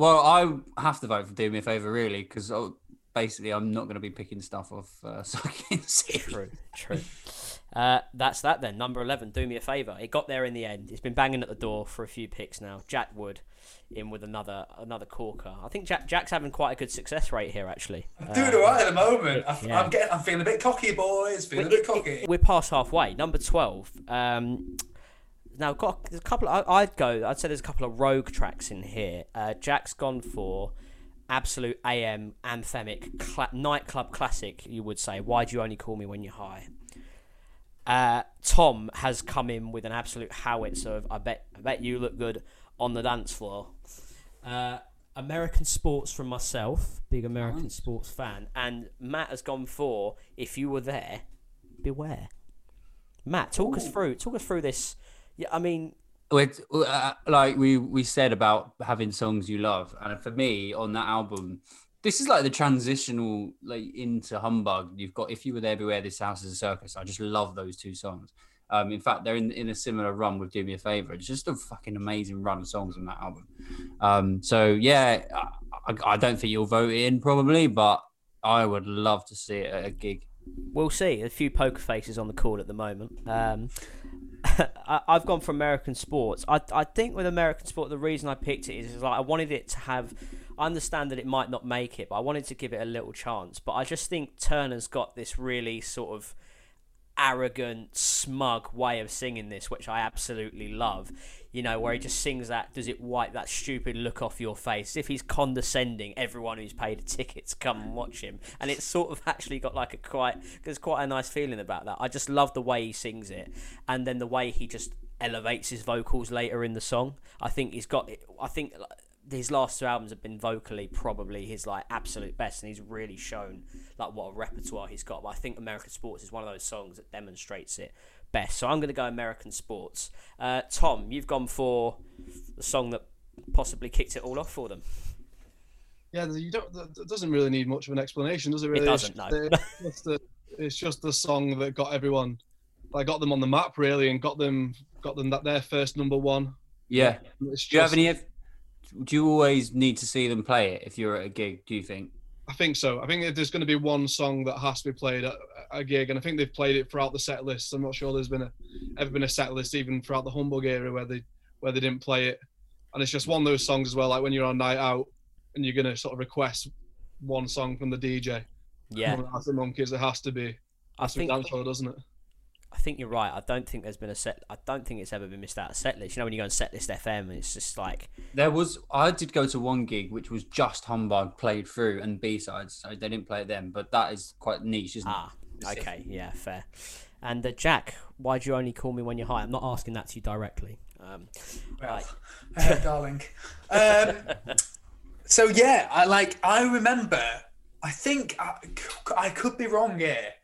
Well, I have to vote for Do Me a Favour, really, because basically I'm not going to be picking stuff off uh, Sucking True, true. Uh, that's that then. Number eleven. Do me a favour. It got there in the end. It's been banging at the door for a few picks now. Jack Wood in with another another corker. I think Jack Jack's having quite a good success rate here actually. I'm doing all right at the moment. I, yeah. I'm getting, I'm feeling a bit cocky, boys. Feeling a bit cocky. We're past halfway. Number twelve. Um, now, got there's a couple. I, I'd go. I'd say there's a couple of rogue tracks in here. Uh, Jack's gone for absolute AM anthemic cla- nightclub classic. You would say. Why do you only call me when you're high? Uh, Tom has come in with an absolute howitzer of I bet I bet you look good on the dance floor. Uh, American sports from myself, big American sports fan, and Matt has gone for if you were there, beware. Matt, talk us through talk us through this. Yeah, I mean, With, uh, like we we said about having songs you love, and for me on that album, this is like the transitional like into humbug. You've got if you were there, beware. This house is a circus. I just love those two songs. Um, in fact, they're in, in a similar run with Do Me a Favor. It's just a fucking amazing run of songs on that album. Um, so yeah, I, I, I don't think you'll vote in probably, but I would love to see it at a gig. we'll see. A few poker faces on the call at the moment. Um, I, I've gone for American sports. I, I think with American sport, the reason I picked it is, is like I wanted it to have. I understand that it might not make it, but I wanted to give it a little chance. But I just think Turner's got this really sort of arrogant, smug way of singing this, which I absolutely love. You know, where he just sings that, does it wipe that stupid look off your face? If he's condescending everyone who's paid a ticket to come and watch him, and it's sort of actually got like a quite, there's quite a nice feeling about that. I just love the way he sings it, and then the way he just elevates his vocals later in the song. I think he's got. I think his last two albums have been vocally probably his like absolute best, and he's really shown like what a repertoire he's got. But I think American Sports is one of those songs that demonstrates it best. So I'm going to go American Sports. Uh, Tom, you've gone for the song that possibly kicked it all off for them. Yeah, you don't. It doesn't really need much of an explanation, does it? Really, it doesn't, It's no. it's just the, it's just the song that got everyone, like, got them on the map really, and got them, got them that their first number one. Yeah. It's Do you have any? Do you always need to see them play it if you're at a gig? Do you think? I think so. I think there's going to be one song that has to be played at a gig, and I think they've played it throughout the set list. I'm not sure there's been a ever been a set list even throughout the Humbug era where they where they didn't play it. And it's just one of those songs as well, like when you're on night out and you're gonna sort of request one song from the DJ. Yeah, From Arctic Monkeys, it has to be. I Has to be think dancehall, doesn't it? I think you're right. I don't think there's been a set. I don't think it's ever been missed out of set list. You know when you go on set list FM and it's just like There was. I did go to one gig which was just humbug played through and B sides, so they didn't play it then. But that is quite niche, isn't ah, it? okay, yeah, fair. And uh, Jack, why do you only call me when you're high? I'm not asking that to you directly. Um, Well, uh, darling. Um, so yeah, I like. I remember. I think I, I could be wrong here.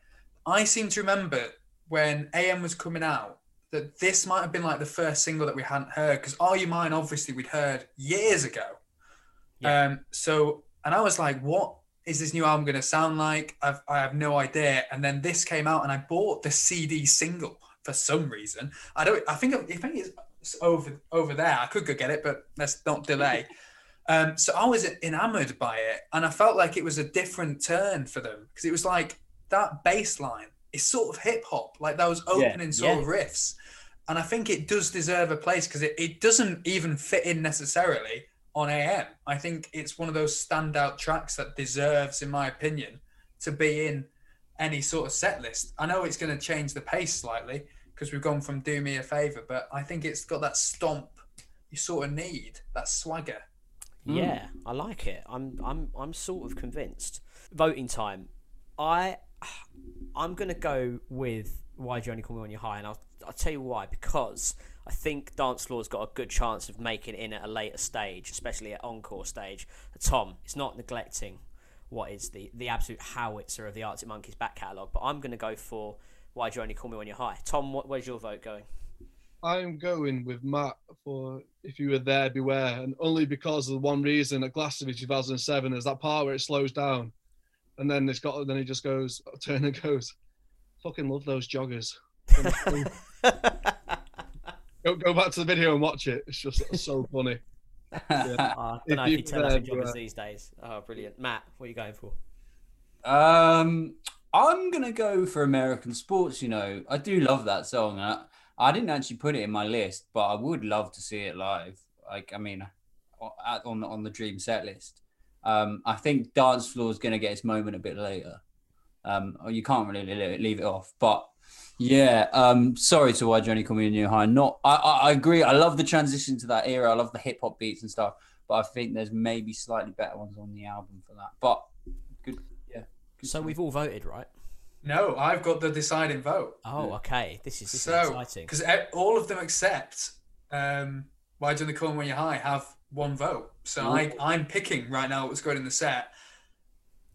I seem to remember when AM was coming out that this might have been like the first single that we hadn't heard because "Are You Mine" obviously we'd heard years ago. Yeah. Um. So and I was like, what is this new album going to sound like? I've, I have no idea. And then this came out, and I bought the CD single for some reason. I don't. I think. I think it's over over there. I could go get it, but let's not delay. Um, so I was enamored by it, and I felt like it was a different turn for them because it was like that bass line is sort of hip hop, like those opening sort yeah. of riffs. And I think it does deserve a place because it, it doesn't even fit in necessarily on AM. I think it's one of those standout tracks that deserves, in my opinion, to be in any sort of set list. I know it's going to change the pace slightly because we've gone from Do Me a Favor, but I think it's got that stomp you sort of need, that swagger. Hmm. Yeah, I like it. I'm I'm I'm sort of convinced. Voting time. I I'm gonna go with why do you only call me when you're high, and I'll I'll tell you why because I think dance floor's got a good chance of making it in at a later stage, especially at encore stage. Tom, it's not neglecting what is the the absolute howitzer of the Arctic Monkeys back catalogue, but I'm gonna go for why do you only call me when you're high. Tom, what, where's your vote going? I'm going with Matt for If You Were There, Beware, and only because of the one reason at Glastonbury 2007 is that part where it slows down, and then it's got, then he just goes, turn and goes, fucking love those joggers. go, go back to the video and watch it. It's just so funny. I If don't know if you you turn up in there, joggers these days. Oh, brilliant, Matt. What are you going for? Um, I'm gonna go for American sports. You know, I do love that song. I, I didn't actually put it in my list, but I would love to see it live. Like, I mean, on on the dream set list. Um, I think dance floor is gonna get its moment a bit later. Um, or you can't really leave it, off, but. Yeah, um, sorry to why Johnny Call Me a New High. Not, I, I, I agree. I love the transition to that era. I love the hip hop beats and stuff. But I think there's maybe slightly better ones on the album for that. But good, yeah. Good So song. we've all voted, right? No, I've got the deciding vote. Oh, okay. This is this is so, exciting. because all of them except um, Why Do They Call When You're High have one vote. So I, I'm picking right now what's going in the set.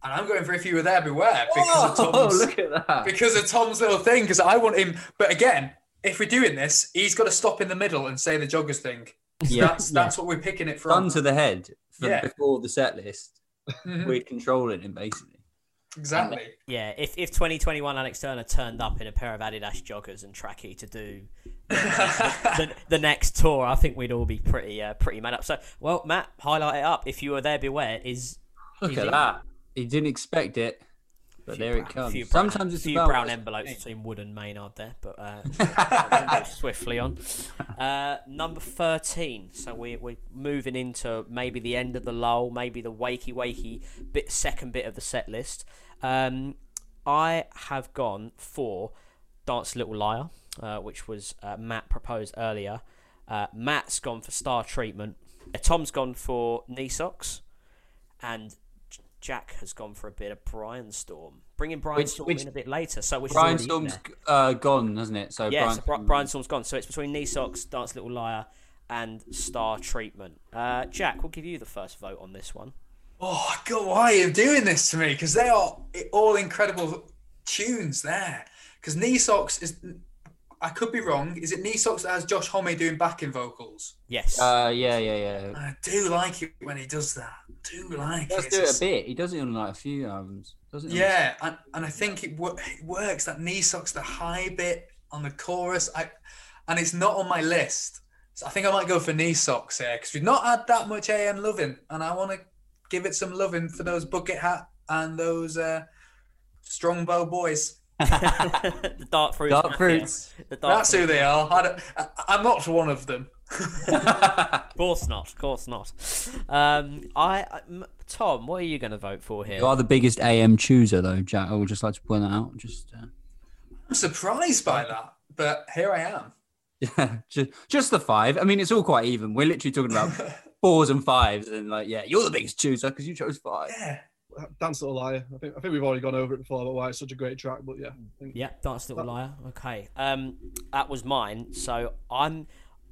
And I'm going for If You Were There, Beware because of Oh, Tom's, look at that. because of Tom's little thing. Because I want him, but again, if we're doing this, he's got to stop in the middle and say the joggers thing. Yeah. That's that's what we're picking it Gun from. to the head Yeah. before the set list. Mhm, We're controlling him basically. Exactly. Yeah, if, if 2021 Alex Turner turned up in a pair of Adidas joggers and tracky to do the, the next tour, I think we'd all be pretty uh, pretty mad up. So, well, Matt, highlight it up. If you were there, beware. Is Look is at it- that. He didn't expect it, but there brown- it comes. Sometimes it's few about brown envelopes between Wood and Maynard there, but uh, swiftly on. Uh, number thirteen. So we we're moving into maybe the end of the lull, maybe the wakey wakey bit second bit of the set list. Um, I have gone for Dance Little Liar, uh, which was uh, Matt proposed earlier. Uh, Matt's gone for Star Treatment. Uh, Tom's gone for Knee Socks, and Jack has gone for a bit of Brianstorm. bringing Brian Which- Storm which- in a bit later. So which is Brian already in Storm's uh, gone, hasn't it? So Yeah, Brian, so Bri- Brianstorm's gone. So it's between Knee Socks, Dance Little Liar, and Star Treatment. Uh, Jack, we'll give you the first vote on this one. Oh God, why are you doing this to me? Because they are all incredible tunes there. Because Knee Socks is, I could be wrong. Is it Knee Socks that has Josh Homme doing backing vocals? Yes. Uh, yeah, yeah, yeah. I do like it when he does that. do like He does it. do it a bit. He does it on like a few albums. Doesn't he? Yeah, and, and I think it, wo- it works. That knee socks, the high bit on the chorus, I, and it's not on my list. So I think I might go for knee socks here because we've not had that much AM loving, and I want to give it some loving for those bucket hat and those uh, strongbow boys. The Dark Fruits. Dark Fruits. The Dark That's who they are. I I, I'm not one of them. Of course not. Of course not. Um, I, I- M- Tom, what are you going to vote for here? You are the biggest AM chooser, though, Jack. I would just like to point that out. Just, uh, I'm surprised by that, but here I am. yeah, just, just the five. I mean, it's all quite even. We're literally talking about fours and fives, and like, yeah, you're the biggest chooser because you chose five. Yeah. Dance Little Liar. I think I think we've already gone over it before about why it's such a great track. But yeah, Yeah, Dance Little Liar. Okay. Um, that was mine. So I'm,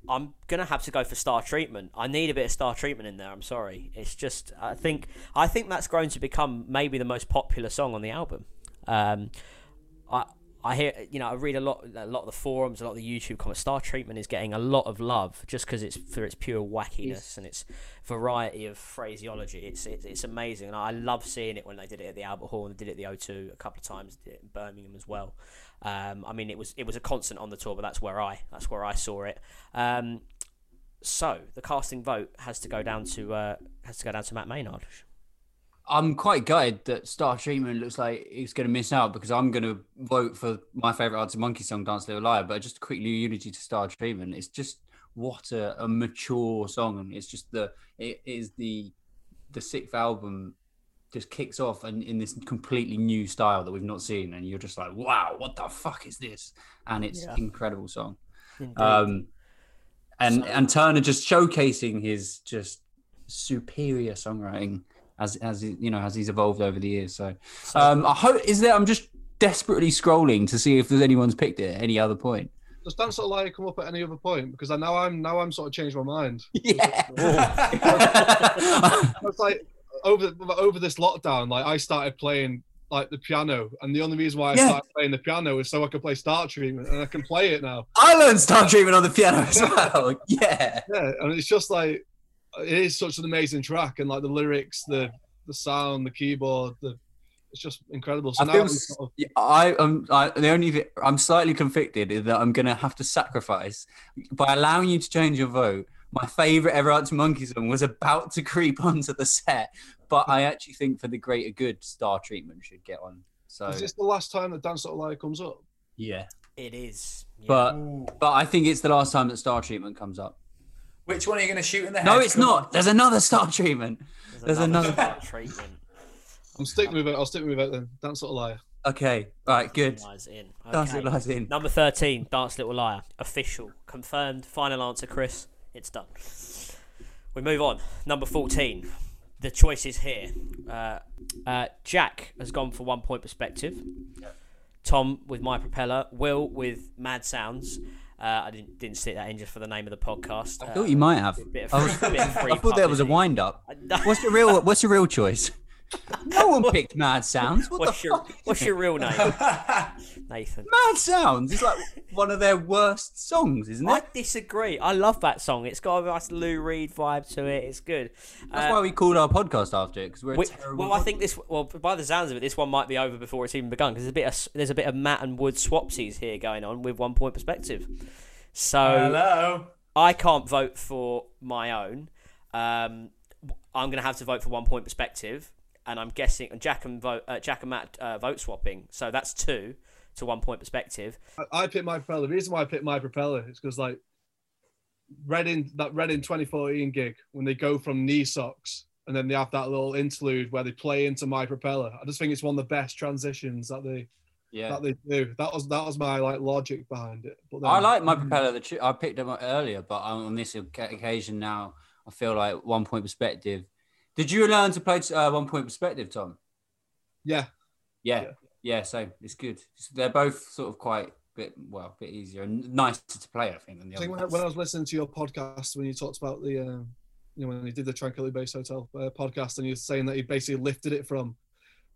I'm gonna have to go for Star Treatment. I need a bit of Star Treatment in there. I'm sorry. It's just I think I think that's grown to become maybe the most popular song on the album. Um, I. I hear, you know, I read a lot, a lot of the forums, a lot of the YouTube comments. Star Treatment is getting a lot of love just because it's for its pure wackiness and its variety of phraseology. It's, it's it's amazing, and I love seeing it when they did it at the Albert Hall and they did it at the O2 a couple of times, did it in Birmingham as well. Um, I mean, it was it was a constant on the tour, but that's where I that's where I saw it. Um, so the casting vote has to go down to uh, has to go down to Matt Maynard. I'm quite gutted that Star Treatment looks like it's going to miss out because I'm going to vote for my favorite Arctic Monkey song, Dance Little Liar. But just quickly, unity to Star Treatment. It's just what a, a mature song, and it's just the it is the the sixth album just kicks off and in this completely new style that we've not seen, and you're just like, wow, what the fuck is this? And it's Yeah. incredible song. Indeed. Um, and So- and Turner just showcasing his just superior songwriting as as you know as he's evolved over the years. So um, I hope is there. I'm just desperately scrolling to see if there's anyone's picked it at any other point. does Dance Little Liar come up at any other point? Because I now I'm now I'm sort of changed my mind. Yeah. It's like over over this lockdown, like I started playing like the piano, and the only reason why I Yeah. started playing the piano is so I could play Star Treatment, and I can play it now. I learned Star Treatment on the piano as well. Yeah. Yeah, and it's just like it is such an amazing track, and like the lyrics, the the sound, the keyboard, the it's just incredible. So I now feel I'm sort of, I am. I, the only thi- I'm slightly conflicted is that I'm going to have to sacrifice by allowing you to change your vote. My favorite ever Arctic Monkey song was about to creep onto the set, but I actually think for the greater good, Star Treatment should get on. So is this the last time that Dance Little Liar comes up? yeah, it is. Yeah. but but I think it's the last time that Star Treatment comes up. Which one are you going to shoot in the head? No, it's Come not. on. There's another Star Treatment. there's another- Star treatment. I'm sticking with it. I'll stick with it then. Dance Little Liar. Okay, all right, good. Lies in. Dance Little Lies in. Number 13, Dance Little Liar. Official. Confirmed. Final answer, Chris. It's done. We move on. Number 14. The choice is here. Uh, uh, Jack has gone for one point perspective. Tom with My Propeller. Will with Mad Sounds. Uh, I didn't didn't stick that in just for the name of the podcast. I thought you might have. bit of I, was- bit of I thought there was a wind up. What's your real What's your real choice? No one picked Mad Sounds. What What's the your fuck? What's your real name, Nathan? Mad Sounds is like one of their worst songs, isn't it? I disagree. I love that song. It's got a nice Lou Reed vibe to it. It's good. That's Uh, why we called our podcast after it because we're a we- terrible. well, I think this. Well, by the sounds of it, this one might be over before it's even begun because there's a bit of there's a bit of Matt and Wood swapsies here going on with one point perspective. So Hello. I can't vote for my own. Um, I'm going to have to vote for one point perspective, and I'm guessing and Jack and vote uh, Jack and Matt uh, vote swapping. So that's two to one point perspective. I, I picked my propeller. The reason why I picked my propeller is because like Reading that Reading 2014 gig when they go from knee socks and then they have that little interlude where they play into my propeller. I just think it's one of the best transitions that they yeah. that they do. That was that was my like logic behind it. But then, I like my propeller. The tu- I picked them up earlier, but on this occasion now, I feel like one point perspective. Did you learn to play uh, one point perspective, Tom? Yeah, Yeah. Yeah. Yeah, same. It's good. They're both sort of quite a bit well, a bit easier and nicer to play. I think than the I think other. when, I- when I was listening to your podcast when you talked about the, uh, you know, when you did the Tranquility Base Hotel uh, podcast, and you were saying that he basically lifted it from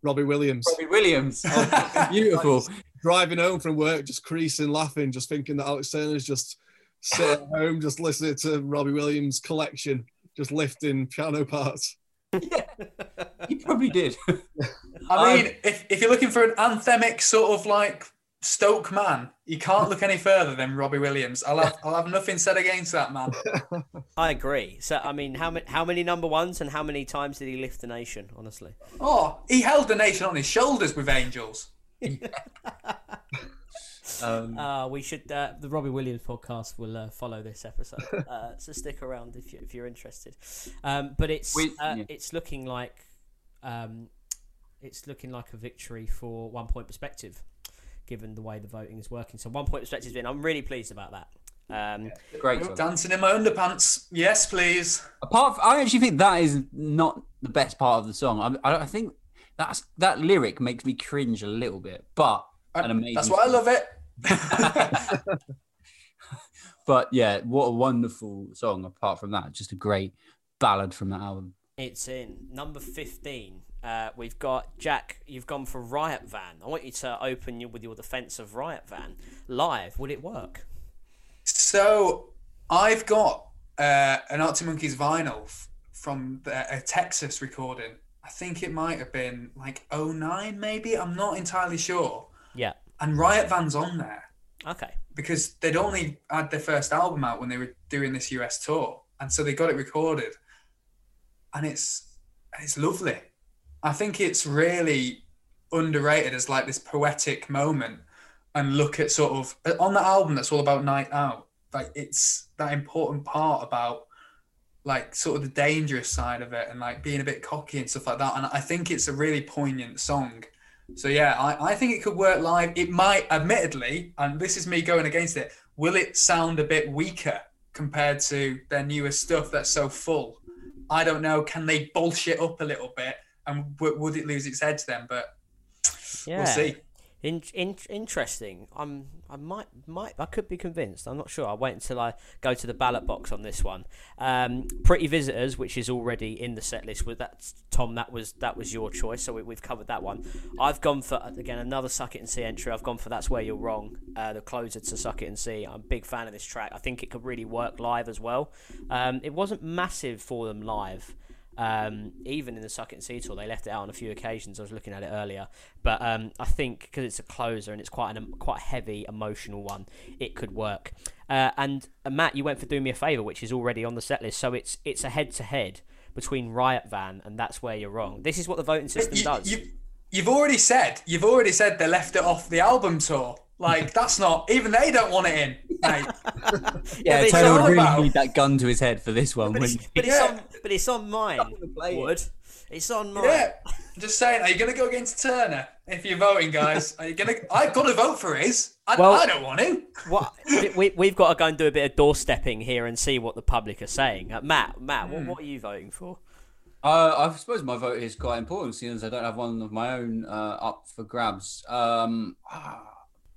Robbie Williams Robbie Williams, Oh, beautiful. driving home from work, just creasing, laughing, just thinking that Alex Turner's just sitting at home, just listening to Robbie Williams' collection, just lifting piano parts. he probably did. I um, mean, if, if you're looking for an anthemic sort of like Stoke man, you can't look any further than Robbie Williams. I'll have, I'll have nothing said against that man. I agree. So I mean, how many how many number ones and how many times did he lift the nation? Honestly, Oh, he held the nation on his shoulders with angels. Um, uh, we should. Uh, the Robbie Williams podcast will uh, follow this episode, uh, so stick around if you if you're interested. Um, but it's We- uh, yeah. it's looking like um, it's looking like a victory for one point perspective, given the way the voting is working. So one point perspective in. I'm really pleased about that. Um, great. song. Dancing in my underpants. Yes, please. Apart, from, I actually think that is not the best part of the song. I, I think that's that lyric makes me cringe a little bit, but an amazing. That's why I love it. But yeah, what a wonderful song. Apart from that, just a great ballad from that album. It's in number 15. Uh, we've got Jack. You've gone for Riot Van. I want you to open you with your defense of Riot Van live. Would it work? So I've got uh, an Arctic Monkeys vinyl f- from the, a Texas recording. I think it might have been like 09 maybe. I'm not entirely sure. And Riot Van's on there Okay. because they'd only had their first album out when they were doing this US tour, and so they got it recorded, and it's it's lovely. I think it's really underrated as like this poetic moment, and look at sort of on the album that's all about night out. Like it's that important part about like sort of the dangerous side of it and like being a bit cocky and stuff like that. And I think it's a really poignant song. So yeah, I, I think it could work live. It might, admittedly, and this is me going against it. Will it sound a bit weaker compared to their newest stuff that's so full? I don't know. Can they bullshit up a little bit, and w- would it lose its edge then? But Yeah. we'll see. In, in, interesting. I'm. I might. Might. I could be convinced. I'm not sure. I'll wait until I go to the ballot box on this one. Um, Pretty Visitors, which is already in the set list. With that, Tom. That was that was your choice. So we, we've covered that one. I've gone for again another Suck It and See entry. I've gone for That's Where You're Wrong. Uh, the closer to Suck It and See. I'm a big fan of this track. I think it could really work live as well. Um, it wasn't massive for them live. Um, even in the Suck It and See tour, they left it out on a few occasions. I was looking at it earlier, but um, I think because it's a closer and it's quite an quite a heavy emotional one, it could work. Uh, and uh, Matt, you went for "Do Me a Favor," which is already on the set list, so it's it's a head to head between Riot Van and That's Where You're Wrong. This is what the voting system You, does. you, you've already said you've already said they left it off the album tour. Like that's not even they don't want it in. Mate. Yeah, but Taylor would really about- need that gun to his head for this one. but wouldn't it's, he? but it's on but it's on mine. play it. Wood. It's on mine. Yeah, just saying. Are you gonna go against Turner if you're voting, guys? Are you gonna? I've got to vote for his. I, Well- I don't want to. What we, we've got to go and do a bit of doorstepping here and see what the public are saying. Uh, Matt, Matt, Hmm. what, what are you voting for? Uh, I suppose my vote is quite important, seeing as I don't have one of my own uh, up for grabs. Um, ah,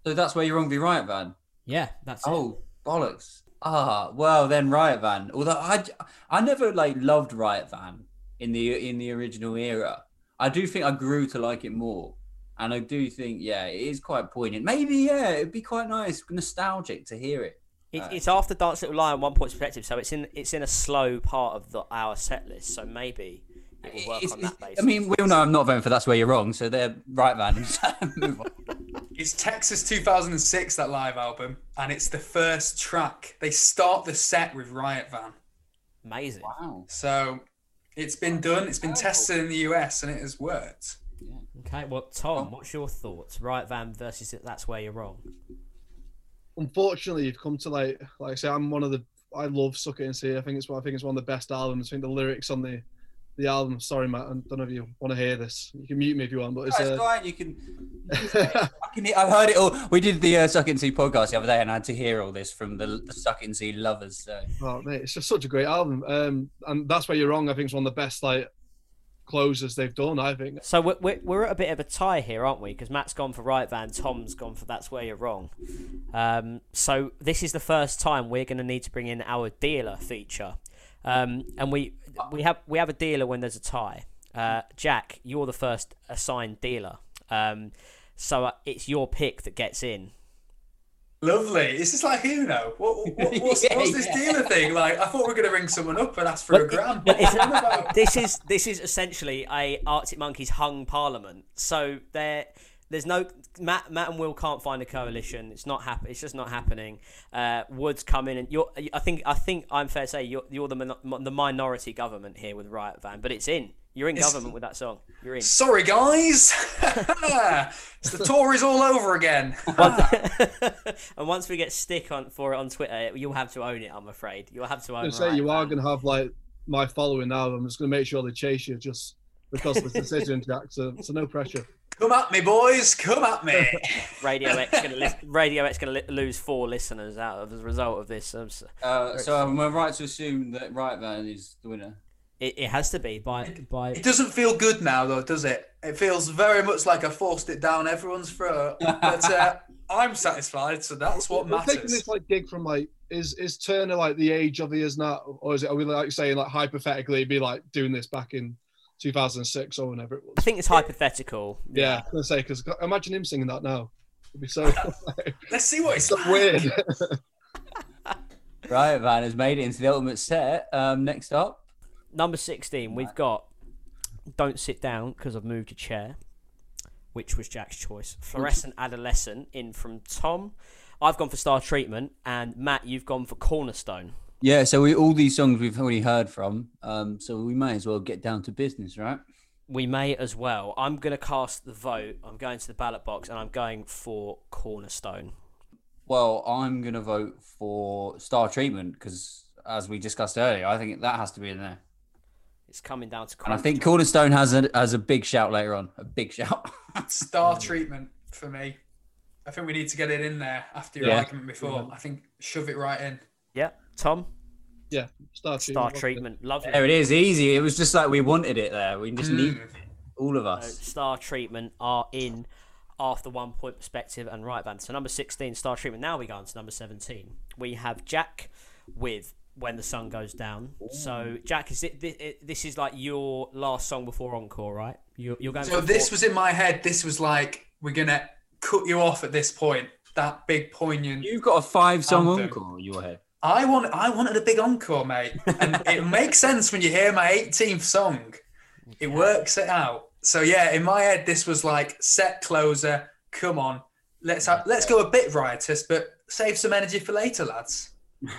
so that's where you're wrong, the Riot Van. Yeah, that's it. Oh, bollocks. Ah, well then Riot Van. Although I, I never like loved Riot Van in the in the original era. I do think I grew to like it more, and I do think yeah, it is quite poignant. Maybe yeah, it'd be quite nice, nostalgic to hear it. It, it's after Dance Little Liar, one point perspective, so it's in it's in a slow part of the our set list. So maybe it will work on that basis. I mean, we all know I'm not voting for that's where you're wrong, so they're Riot Van. Move on. It's Texas 2006 that live album, and it's the first track. They start the set with Riot Van, amazing. Wow. so it's been done. It's been tested in the US, and it has worked. Okay, well, Tom, what's your thoughts? Riot Van versus That's Where You're Wrong. unfortunately, you've come to like like I say, I'm one of the I love Suck It and See. I think it's I think it's one of the best albums. I think the lyrics on the the album. Sorry, Matt, I don't know if you want to hear this. You can mute me if you want, but it's It's uh, fine. You can. I can. hear- I've heard it all. We did the uh, Suck It and See podcast the other day, and I had to hear all this from the, the Suck It and See lovers. So oh, mate, it's just such a great album. Um, and that's where you're wrong. I think it's one of the best like closers they've done. I think. So we're, we're, we're at a bit of a tie here, aren't we? Because Matt's gone for Riot Van, Tom's gone for that's where you're wrong. Um, so this is the first time we're going to need to bring in our dealer feature, um, and we we have we have a dealer when there's a tie. Uh, Jack, you're the first assigned dealer, um, so uh, it's your pick that gets in. Lovely. Is this like Uno? What, what, what's, Yeah, what's this yeah. dealer thing? Like, I thought we were going to ring someone up and ask for a grand. Well, it about? this is this is essentially a Arctic Monkeys hung parliament. So there, there's no Matt. Matt and Will can't find a coalition. It's not happen. It's just not happening. Uh, Woods come in and you're. I think I think I'm fair to say you're you're the min- the minority government here with Riot Van, but it's in. You're in It's- government with that song. You're in. Sorry, guys. it's the Tories all over again. and once we get stick on for it on Twitter, you'll have to own it. I'm afraid you'll have to own. I'm say Riot you are gonna have like my following now. I'm just gonna make sure they chase you just because of the decision, Jack. So, so no pressure. Come at me, boys. Come at me. Radio X gonna li- Radio X gonna li- lose four listeners out of as a result of this. So- Uh, so am I right to assume that Riot Van is the winner? It, it has to be by by. It doesn't feel good now, though, does it? It feels very much like I forced it down everyone's throat. But uh, I'm satisfied, so that's what We're taking matters. this like gig from like is is Turner like the age of he is now, or is it? Are we like saying like hypothetically be like doing this back in 2006 or whenever it was. I think it's hypothetical. Yeah, I was gonna say because imagine him singing that now. It'd be so, Let's see what it's so like. weird. Riot Van has made it into the ultimate set. Um, next up, Number sixteen, we've got. Don't sit down because I've moved your chair, which was Jack's choice. Fluorescent adolescent in from Tom. I've gone for Star Treatment, and Matt, you've gone for Cornerstone. Yeah. So we all these songs we've already heard from. Um, so we may as well get down to business, right? We may as well. I'm going to cast the vote. I'm going to the ballot box, and I'm going for Cornerstone. Well, I'm gonna vote for Star Treatment because, as we discussed earlier, I think that has to be in there. It's coming down to. And I think Cornerstone has a has a big shout later on. A big shout. Star treatment for me. I think we need to get it in there after your Yeah. argument before. I think shove it right in. Yeah, Tom. yeah, Star, Star Treatment. Treatment. Lovely. there it is, easy. It was just like we wanted it there. We just need Mm. it, all of So us. Star Treatment are in after one point perspective and Riot Van. So number 16, Star Treatment. Now we go on to number 17. We have Jack with When the Sun Goes Down. So, Jack, is it, this is like your last song before Encore, right? You're, you're going So for this was in my head. This was like we're gonna cut you off at this point. That big poignant. You've got a five song Anthem. encore in your head. I want. I wanted a big encore, mate, and it makes sense when you hear my 18th song. It works it out. So yeah, in my head, this was like set closer. Come on, let's have, let's go a bit riotous, but save some energy for later, lads.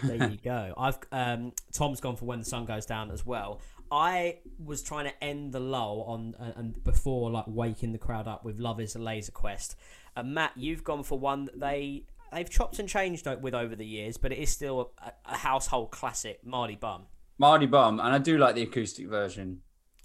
there you go. I've um, Tom's gone for when the sun goes down as well. I was trying to end the lull on uh, and before like waking the crowd up with "Love Is a Laser Quest." And Matt, you've gone for one that they they've chopped and changed with over the years, but it is still a, a household classic. Mardy Bum. Mardy Bum, and I do like the acoustic version.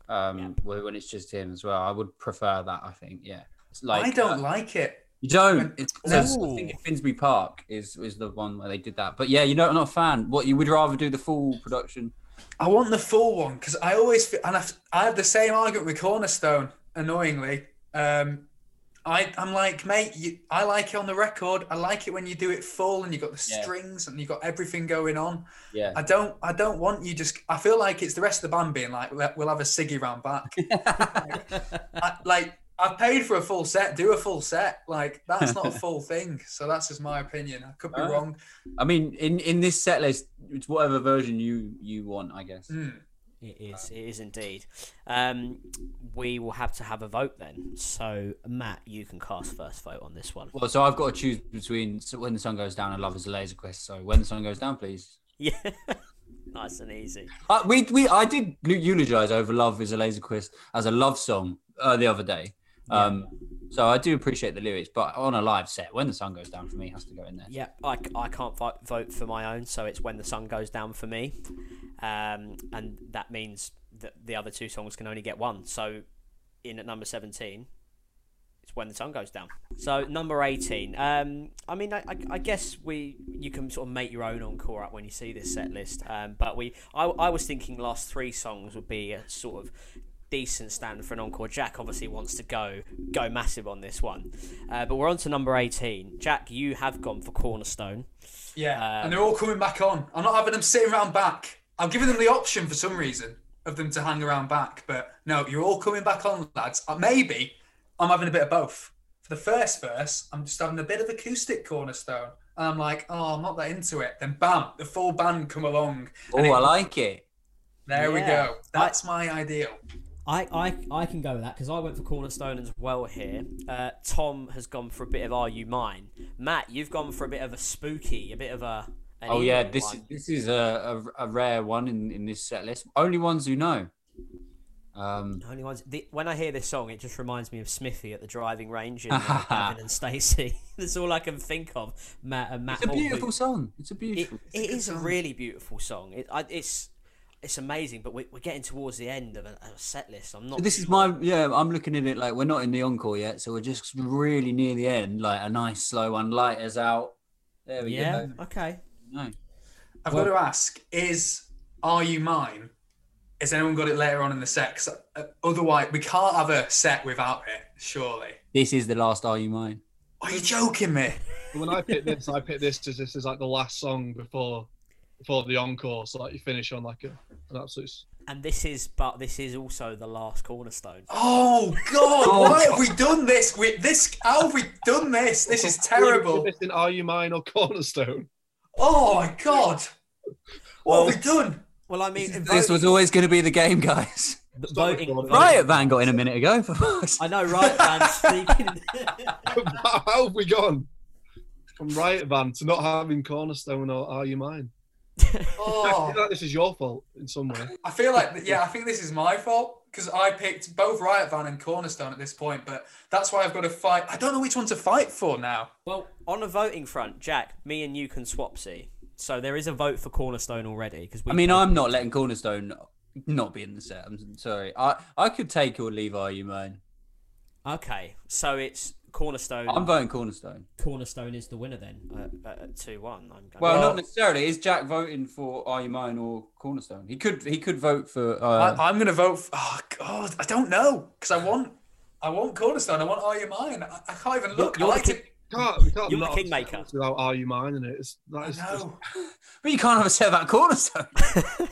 Um, Yeah. wh- when it's just him as well. I would prefer that. I think. Yeah. It's like I don't uh, like it. You don't. It's, it's- I Ooh. think Finsbury Park is is the one where they did that. But yeah, you know, I'm not a fan. What you would rather do the full production? I want the full one because I always feel, and I've, I have the same argument with Cornerstone. Annoyingly, um, I I'm like, mate, you, I like it on the record. I like it when you do it full and you got the Yeah. strings and you got everything going on. Yeah. I don't I don't want you just. I feel like it's the rest of the band being like, "We'll- have a ciggy round back. I, like I've paid for a full set. Do a full set. Like that's not a full thing. So that's just my opinion. I could be wrong. I mean, in in this set list, it's whatever version you you want, I guess. Mm. It is. It is indeed. Um, we will have to have a vote then. So Matt, you can cast first vote on this one. Well, so I've got to choose between when the sun goes down and Love is a Laser Quest. So when the sun goes down, please. Yeah. nice and easy. Uh, we we I did eulogize over Love is a Laser Quest as a love song uh, the other day. Um, so I do appreciate the lyrics, but on a live set, when the sun goes down for me has to go in there. Yeah, I, I can't vote, vote for my own, so it's when the sun goes down for me, um, and that means that the other two songs can only get one. So, in at number seventeen, it's when the sun goes down. So number eighteen. Um, I mean, I, I, I guess we you can sort of make your own encore up when you see this set list. Um, but we, I, I was thinking last three songs would be a sort of decent standard for an encore. Jack obviously wants to go go massive on this one, uh, but we're on to number eighteen. Jack, you have gone for Cornerstone. Yeah, Um, and they're all coming back on. I'm not having them sitting around back. I'm giving them the option for some reason of them to hang around back, but no, you're all coming back on, lads. Uh, maybe I'm having a bit of both. For the first verse, I'm just having a bit of acoustic cornerstone. And I'm like, oh, I'm not that into it. Then bam, the full band come along. Oh, it- I like it. There we go. That's my ideal. I, I, I can go with that because I went for Cornerstone as well here. Uh, Tom has gone for a bit of Are You Mine? Matt, you've gone for a bit of a spooky, a bit of a. an Oh yeah, this one. this is a, a, a rare one in, in this set list. Only ones who know. Um, Only ones. The, when I hear this song, it just reminds me of Smithy at the driving range in uh, Gavin and Stacey. That's all I can think of. Matt and Matt. it's a Hall, who- beautiful song. It's a It, beautiful. it good is a really beautiful song. It, I, it's it's amazing, but we're, we're getting towards the end of a, a set list. I'm not. this is my yeah. I'm looking at it like we're not in the encore yet, so we're just really near the end. Like a nice slow one, light us out. There we Yeah. go. Okay. No. I've Well- got to ask: Is "Are You Mine"? Has anyone got it later on in the set? 'Cause, uh, otherwise, we can't have a set without it. Surely. This is the last Are You Mine? Are you joking me? When I picked this, I picked this as this is like the last song before before the encore, so like you finish on like a, an absolute. And this is, but this is also the last cornerstone. Oh God! Oh, why have we done this? We this how have we done this? This is terrible. This in Are You Mine or Cornerstone? Oh my God! What have we done? Well, I mean, in This was always going to be the game, guys. the voting. voting- Riot Van got in a minute ago. For fuck's I know, right? Van speaking. How have we gone from Riot Van to not having Cornerstone or Are You Mine? I Oh, feel like this is your fault in some way. I feel like yeah, I think this is my fault because I picked both Riot Van and Cornerstone at this point, but that's why I've got to fight. I don't know which one to fight for now. well, on a voting front, Jack, me and you can swap see. So there is a vote for cornerstone already because I mean, I'm not letting Cornerstone not be in the set. I'm sorry. I, I could take or leave Are You Mine. okay. So it's cornerstone. I'm voting Cornerstone. cornerstone is the winner then uh, uh, at two one. I'm Well, Well- not necessarily. Is Jack voting for Are You Mine or Cornerstone? He could he could vote for. Uh, I, I'm going to vote. For, oh God, I don't know because I want, I want Cornerstone. I want Are You Mine. I, I can't even look. I you're like the to. Can't, we can't You're the kingmaker. without Are You Mine in it. It's, that I is just- but you can't have a set about Cornerstone.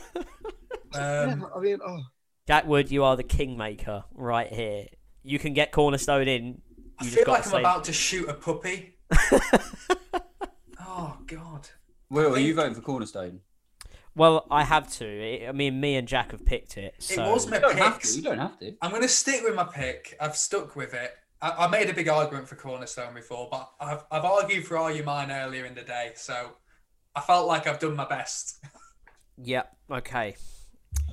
Yeah, Um, I mean, oh, Jack Wood, you are the kingmaker right here. You can get cornerstone in. I feel like I'm say- about to shoot a puppy. oh God. Will, are you voting for Cornerstone? Well, I have to. I mean, me and Jack have picked it. So It was my You don't have to. You don't have to. I'm going to stick with my pick. I've stuck with it. I, I made a big argument for Cornerstone before, but I've, I've argued for Are You Mine earlier in the day, so I felt like I've done my best. Yep. Okay.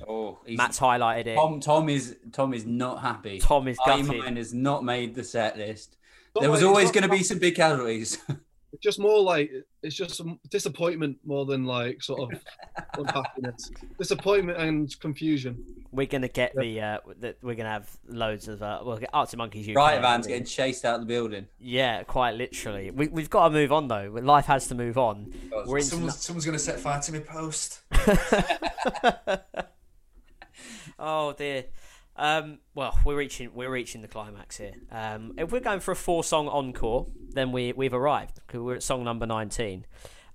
Oh, he's, Matt's highlighted it. Tom. Tom is Tom is not happy. Tom is Are You gutted. Mine has not made the set list. not There was like- always going to be some big casualties. It's just more like it's just some disappointment more than like sort of unhappiness. Disappointment and confusion. We're gonna get the. Uh, the we're gonna have loads of. Uh, we'll get Arctic Monkeys. UK. Riot Van's getting chased out of the building. Yeah, quite literally. We, we've got to move on though. Life has to move on. We're into Someone's, someone's going to set fire to my post. Oh dear. Um, well, we're reaching we're reaching the climax here. Um, if we're going for a four song encore, then we we've arrived because we're at song number nineteen.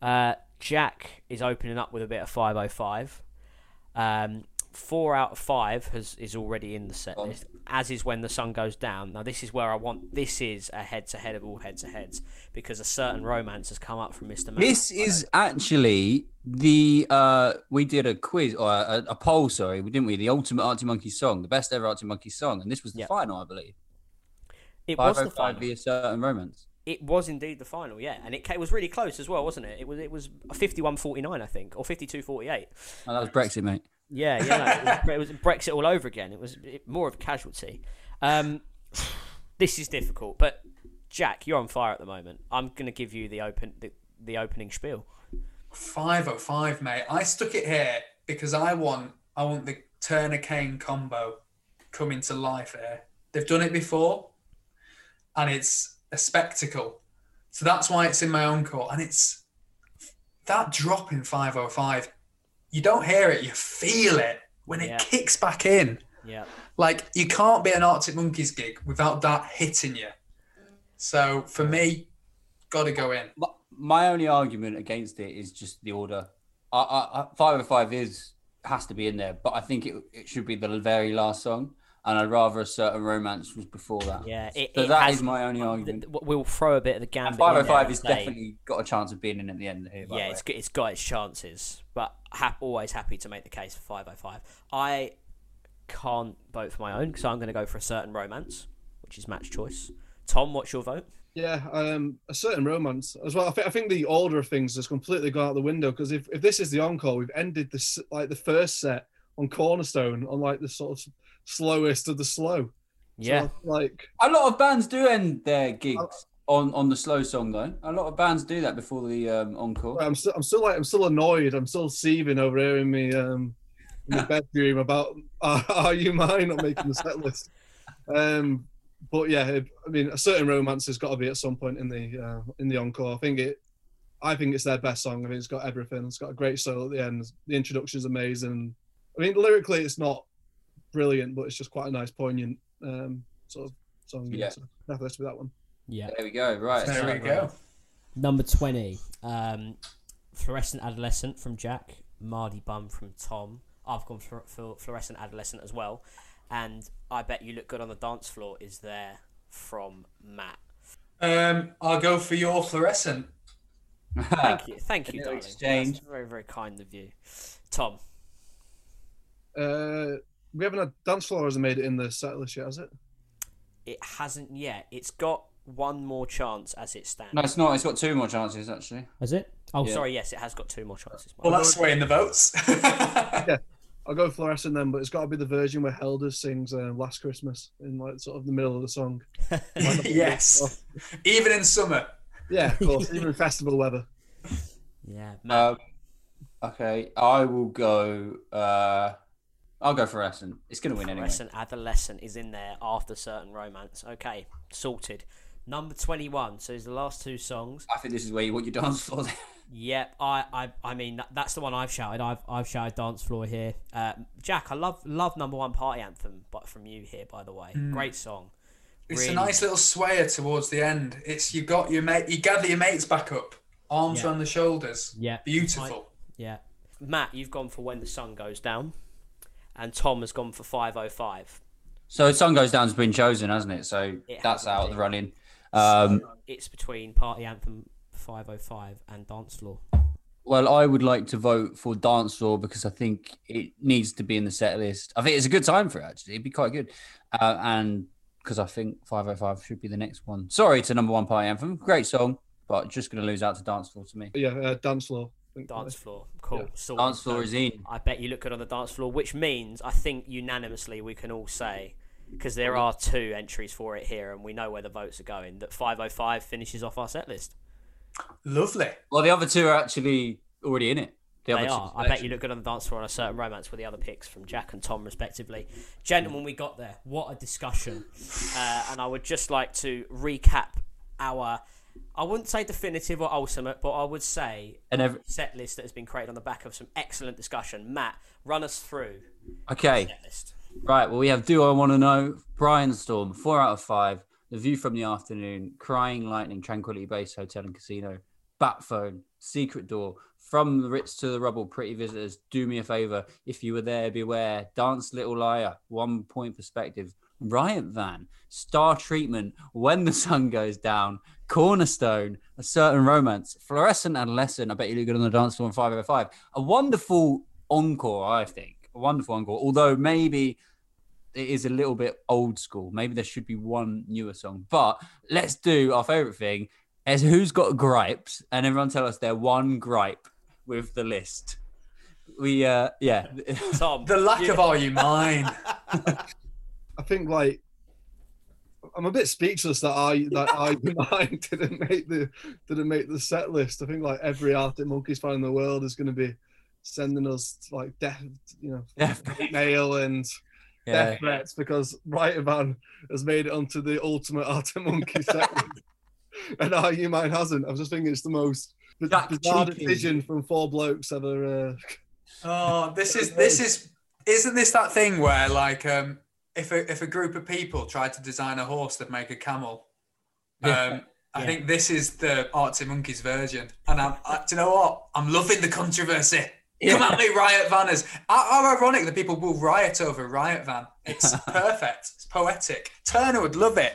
Uh, Jack is opening up with a bit of five oh five. Um, four out of five has is already in the set list. As is when the sun goes down. Now this is where I want. This is a head to head of all head to heads because a certain romance has come up from Mister. This is actually the uh we did a quiz or a, a poll, sorry, we didn't we? The ultimate Arctic Monkey song, the best ever Arctic Monkey song, and this was the Yep. final, I believe. it was the 505 final. via certain romance. It was indeed the final, yeah, and it was really close as well, wasn't it? It was it was 51-49, I think, or 52-48. Oh, that was Brexit, mate. Yeah, yeah, no, it, was, it was Brexit all over again. It was more of a casualty. Um, this is difficult, but Jack, you're on fire at the moment. I'm going to give you the open the, the opening spiel. 505, mate. I stuck it here because I want I want the Turner Kane combo coming to life here. They've done it before, and it's a spectacle. So that's why it's in my own court. And it's that drop in 505. You don't hear it, you feel it when it Yeah. kicks back in. Yeah. Like you can't be an Arctic Monkeys gig without that hitting you. So for me, got to go in. My, my only argument against it is just the order. I, I, I, 505 is has to be in there, but I think it, it should be the very last song. And I'd rather a certain romance was before that. Yeah. It, So it that has- is my only argument. th- We'll throw a bit of the And gambit. 505 and is say- definitely got a chance of being in at the end here. by yeah, the it's way. g- it's got its chances, but hap- always happy to make the case for 505. I can't vote for my own, so I'm going to go for a certain romance, which is match choice. Tom, what's your vote? Yeah, um, a certain romance as well. I, think I think the order of things has completely gone out the window because if, if this is the encore, we've ended this like the first set on Cornerstone on like the sort of slowest of the slow. So, Yeah, like A lot of bands do end their gigs on, on the slow song, though. A lot of bands do that before the um, encore. I'm still I'm still like I'm still annoyed. I'm still seething over here in me um in the bedroom about are, are you mine not making the set list. Um, but yeah, it- I mean, a certain romance has got to be at some point in the uh, in the encore. I think it. I think it's their best song. I think it's got everything. It's got a great solo at the end. The introduction is amazing. I mean, lyrically, it's not brilliant, but it's just quite a nice, poignant um, sort of song. Yeah. So definitely let's that one. Yeah. There we go. Right. There we go. Number 20. um, Fluorescent Adolescent from Jack, Mardy Bum from Tom. I've gone for, for Fluorescent Adolescent as well, and I bet you look good on the dance floor is there from Matt. Um, I'll go for your fluorescent. Thank you, thank you, little darling. exchange. That's very, very kind of you, Tom. Uh, we haven't had dance floor hasn't made it in the set list yet, has it? It hasn't yet. It's got one more chance as it stands. No, it's not. It's got two more chances, actually. Is it? Oh, Yeah. Sorry, yes, it has got two more chances. Well, that's swaying the votes. Yeah, I'll go fluorescent then, but it's got to be the version where Helders sings uh, "Last Christmas" in like sort of the middle of the song. yes. Even in summer. Yeah, of course, even in festival weather. yeah, Matt. Um, okay, I will go. Uh, I'll go fluorescent. It's going to win anyway. Fluorescent Adolescent is in there after certain romance. Okay, sorted. Number twenty-one. So it's the last two songs. I think this is where you want your dance floor. Yep, I, I, I mean that, that's the one I've shouted. I've, I've shouted dance floor here. Uh, Jack, I love, love number one party anthem, but from you here, by the way, great song. It's Really- a nice little swayer towards the end. It's you got your mate, you gather your mates back up, arms Yeah. around the shoulders. Yeah. Beautiful. Yeah, Matt, you've gone for when the sun goes down, and Tom has gone for five oh five. so sun goes down's been chosen, hasn't it? So It that's out of the running. Um, It's between party anthem five oh five and dance floor. well, I would like to vote for dance floor because I think it needs to be in the set list. I think it's a good time for it. Actually, it'd be quite good, uh, and because I think 505 should be the next one. Sorry to number one party anthem, great song, but just going to lose out to dance floor to me. Yeah, uh, dance floor. I think. Dance floor, cool. Yeah. sorted. Dance floor So- is in. I bet you look good on the dance floor, which means I think unanimously we can all say, because there are two entries for it here, and we know where the votes are going, that 505 finishes off our set list. Lovely. Well, the other two are actually already in it. The They other are. two I bet you look good on the dance floor on a certain romance with the other picks from Jack and Tom, respectively. Gentlemen, we got there. What a discussion. Uh, and I would just like to recap our, I wouldn't say definitive or ultimate, but I would say And every, set list that has been created on the back of some excellent discussion. Matt, run us through okay. set list. Right, well, we have Do I Want to Know, Brianstorm, four out of five, The View from the Afternoon, Crying Lightning, Tranquility Base Hotel and Casino, Batphone, Secret Door, From the Ritz to the Rubble, Pretty Visitors, Do Me a Favor, If You Were There, Beware, Dance Little Liar, One Point Perspective, Riot Van, Star Treatment, When the Sun Goes Down, Cornerstone, A Certain Romance, Fluorescent Adolescent, I bet you look good on the dance floor in 505. A wonderful encore, I think. A wonderful encore, although maybe it is a little bit old school. Maybe there should be one newer song. But let's do our favorite thing is who's got gripes and everyone tell us their one gripe with the list. We uh yeah. Tom. The lack of Are You Mine? I think like I'm a bit speechless that I that I mine didn't make the didn't make the set list. I think like every Arctic Monkeys fan in the world is going to be sending us like death, you know, yeah. mail and yeah. death threats because Riot Van has made it onto the ultimate Arctic Monkey set list. and Are You Mine hasn't. I was just thinking it's the most Jack bizarre cheeky. decision from four blokes ever. Uh, Oh, this is this is Isn't this that thing where like um if a if a group of people tried to design a horse that make a camel? Um I Yeah. think this is the Arctic Monkeys version. And I'm I, do you know what? I'm loving the controversy. Come at me, Riot Vanners. How, how ironic that people will riot over Riot Van. It's perfect. It's poetic. Turner would love it.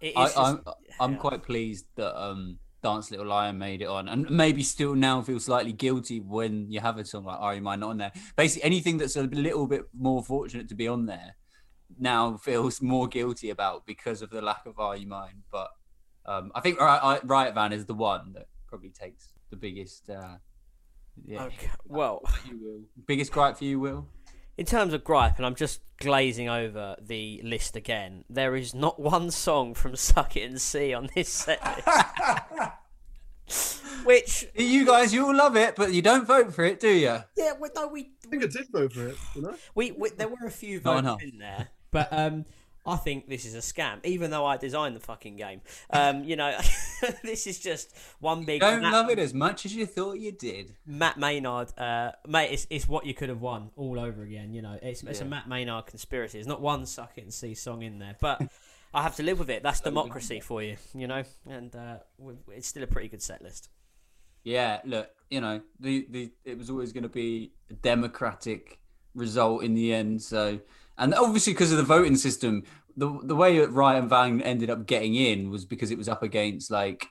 It is I, just- I'm I'm quite pleased that um Dance Little Liar made it on, and maybe still now feel slightly guilty when you have a song like "Are You Mine" not on there. Basically, anything that's a little bit more fortunate to be on there now feels more guilty about because of the lack of "Are You Mine." But um, I think Riot, Van is the one that probably takes the biggest. Uh, yeah, Okay, well, you will. Biggest gripe for you, Will. in terms of gripe, and I'm just glazing over the list again. There is not one song from Suck It and See on this set list. Which, You guys, you all love it, but you don't vote for it, do you? yeah, we, no, we, I think I did vote for it. You know? we, we there were a few Not votes enough. in there, but um, I think this is a scam. Even though I designed the fucking game, um, you know, this is just one big. Don't Matt, love it as much as you thought you did. Matt Maynard, uh, mate, it's, it's what you could have won all over again. You know, it's, it's a Matt Maynard conspiracy. There's not one suck it and see song in there, but I have to live with it. That's democracy for you, you know, and uh, it's still a pretty good set list. Yeah, look, you know, the, the it was always going to be a democratic result in the end. So, and obviously because of the voting system, the the way that Riot Van ended up getting in was because it was up against like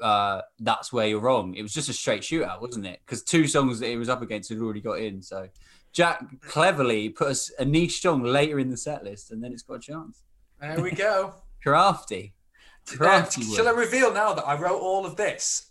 uh that's where you're wrong. It was just a straight shootout, wasn't it? Because two songs that it was up against had already got in. So Jack cleverly put us a niche song later in the set list, and then it's got a chance. There we go. Crafty, Uh, crafty. shall I reveal now that I wrote all of this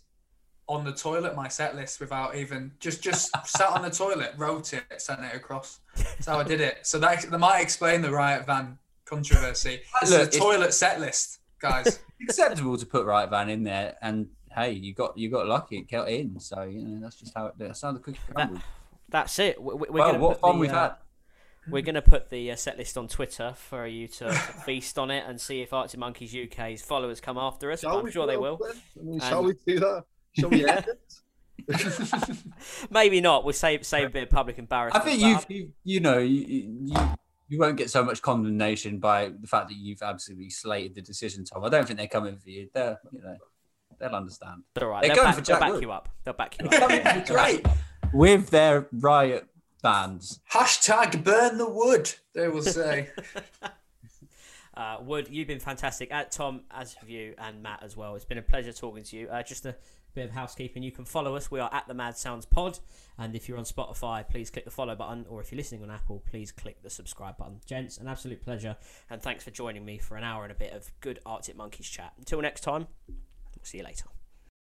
on the toilet, my set list, without even just just sat on the toilet, wrote it, sent it across. That's how I did it. So that that might explain the Riot Van controversy. This Look, is a toilet set list, guys. acceptable to put Riot Van in there and hey you got you got lucky it got in so you know that's just how it that's how the cookie crumbles That's it. We- we- We're well gonna what put fun the, we've uh, had We're going to put the uh, set list on Twitter for you to feast on it and see if Arctic Monkeys UK's followers come after us. Shall I'm we sure they will. I mean, And- shall we do that? Shall we end it? Maybe not. We'll save save a bit of public embarrassment. i think you've you, you know you, you you won't get so much condemnation by the fact that you've absolutely slated the decision tom i don't think they're coming for you they're you know they'll understand It's all right. They're They'll going back, for they'll back Wood. you up. They'll back you up. Great. with their riot bands Hashtag burn the wood, they will say. Uh, Wood, you've been fantastic. At Tom, as have you, and Matt as well. It's been a pleasure talking to you. Uh, just a bit of housekeeping. You can follow us. We are at the Mad Sounds Pod, and if you're on Spotify, please click the follow button, or if you're listening on Apple, please click the subscribe button. Gents, an absolute pleasure, and thanks for joining me for an hour and a bit of good Arctic Monkeys chat. Until next time, we'll see you later.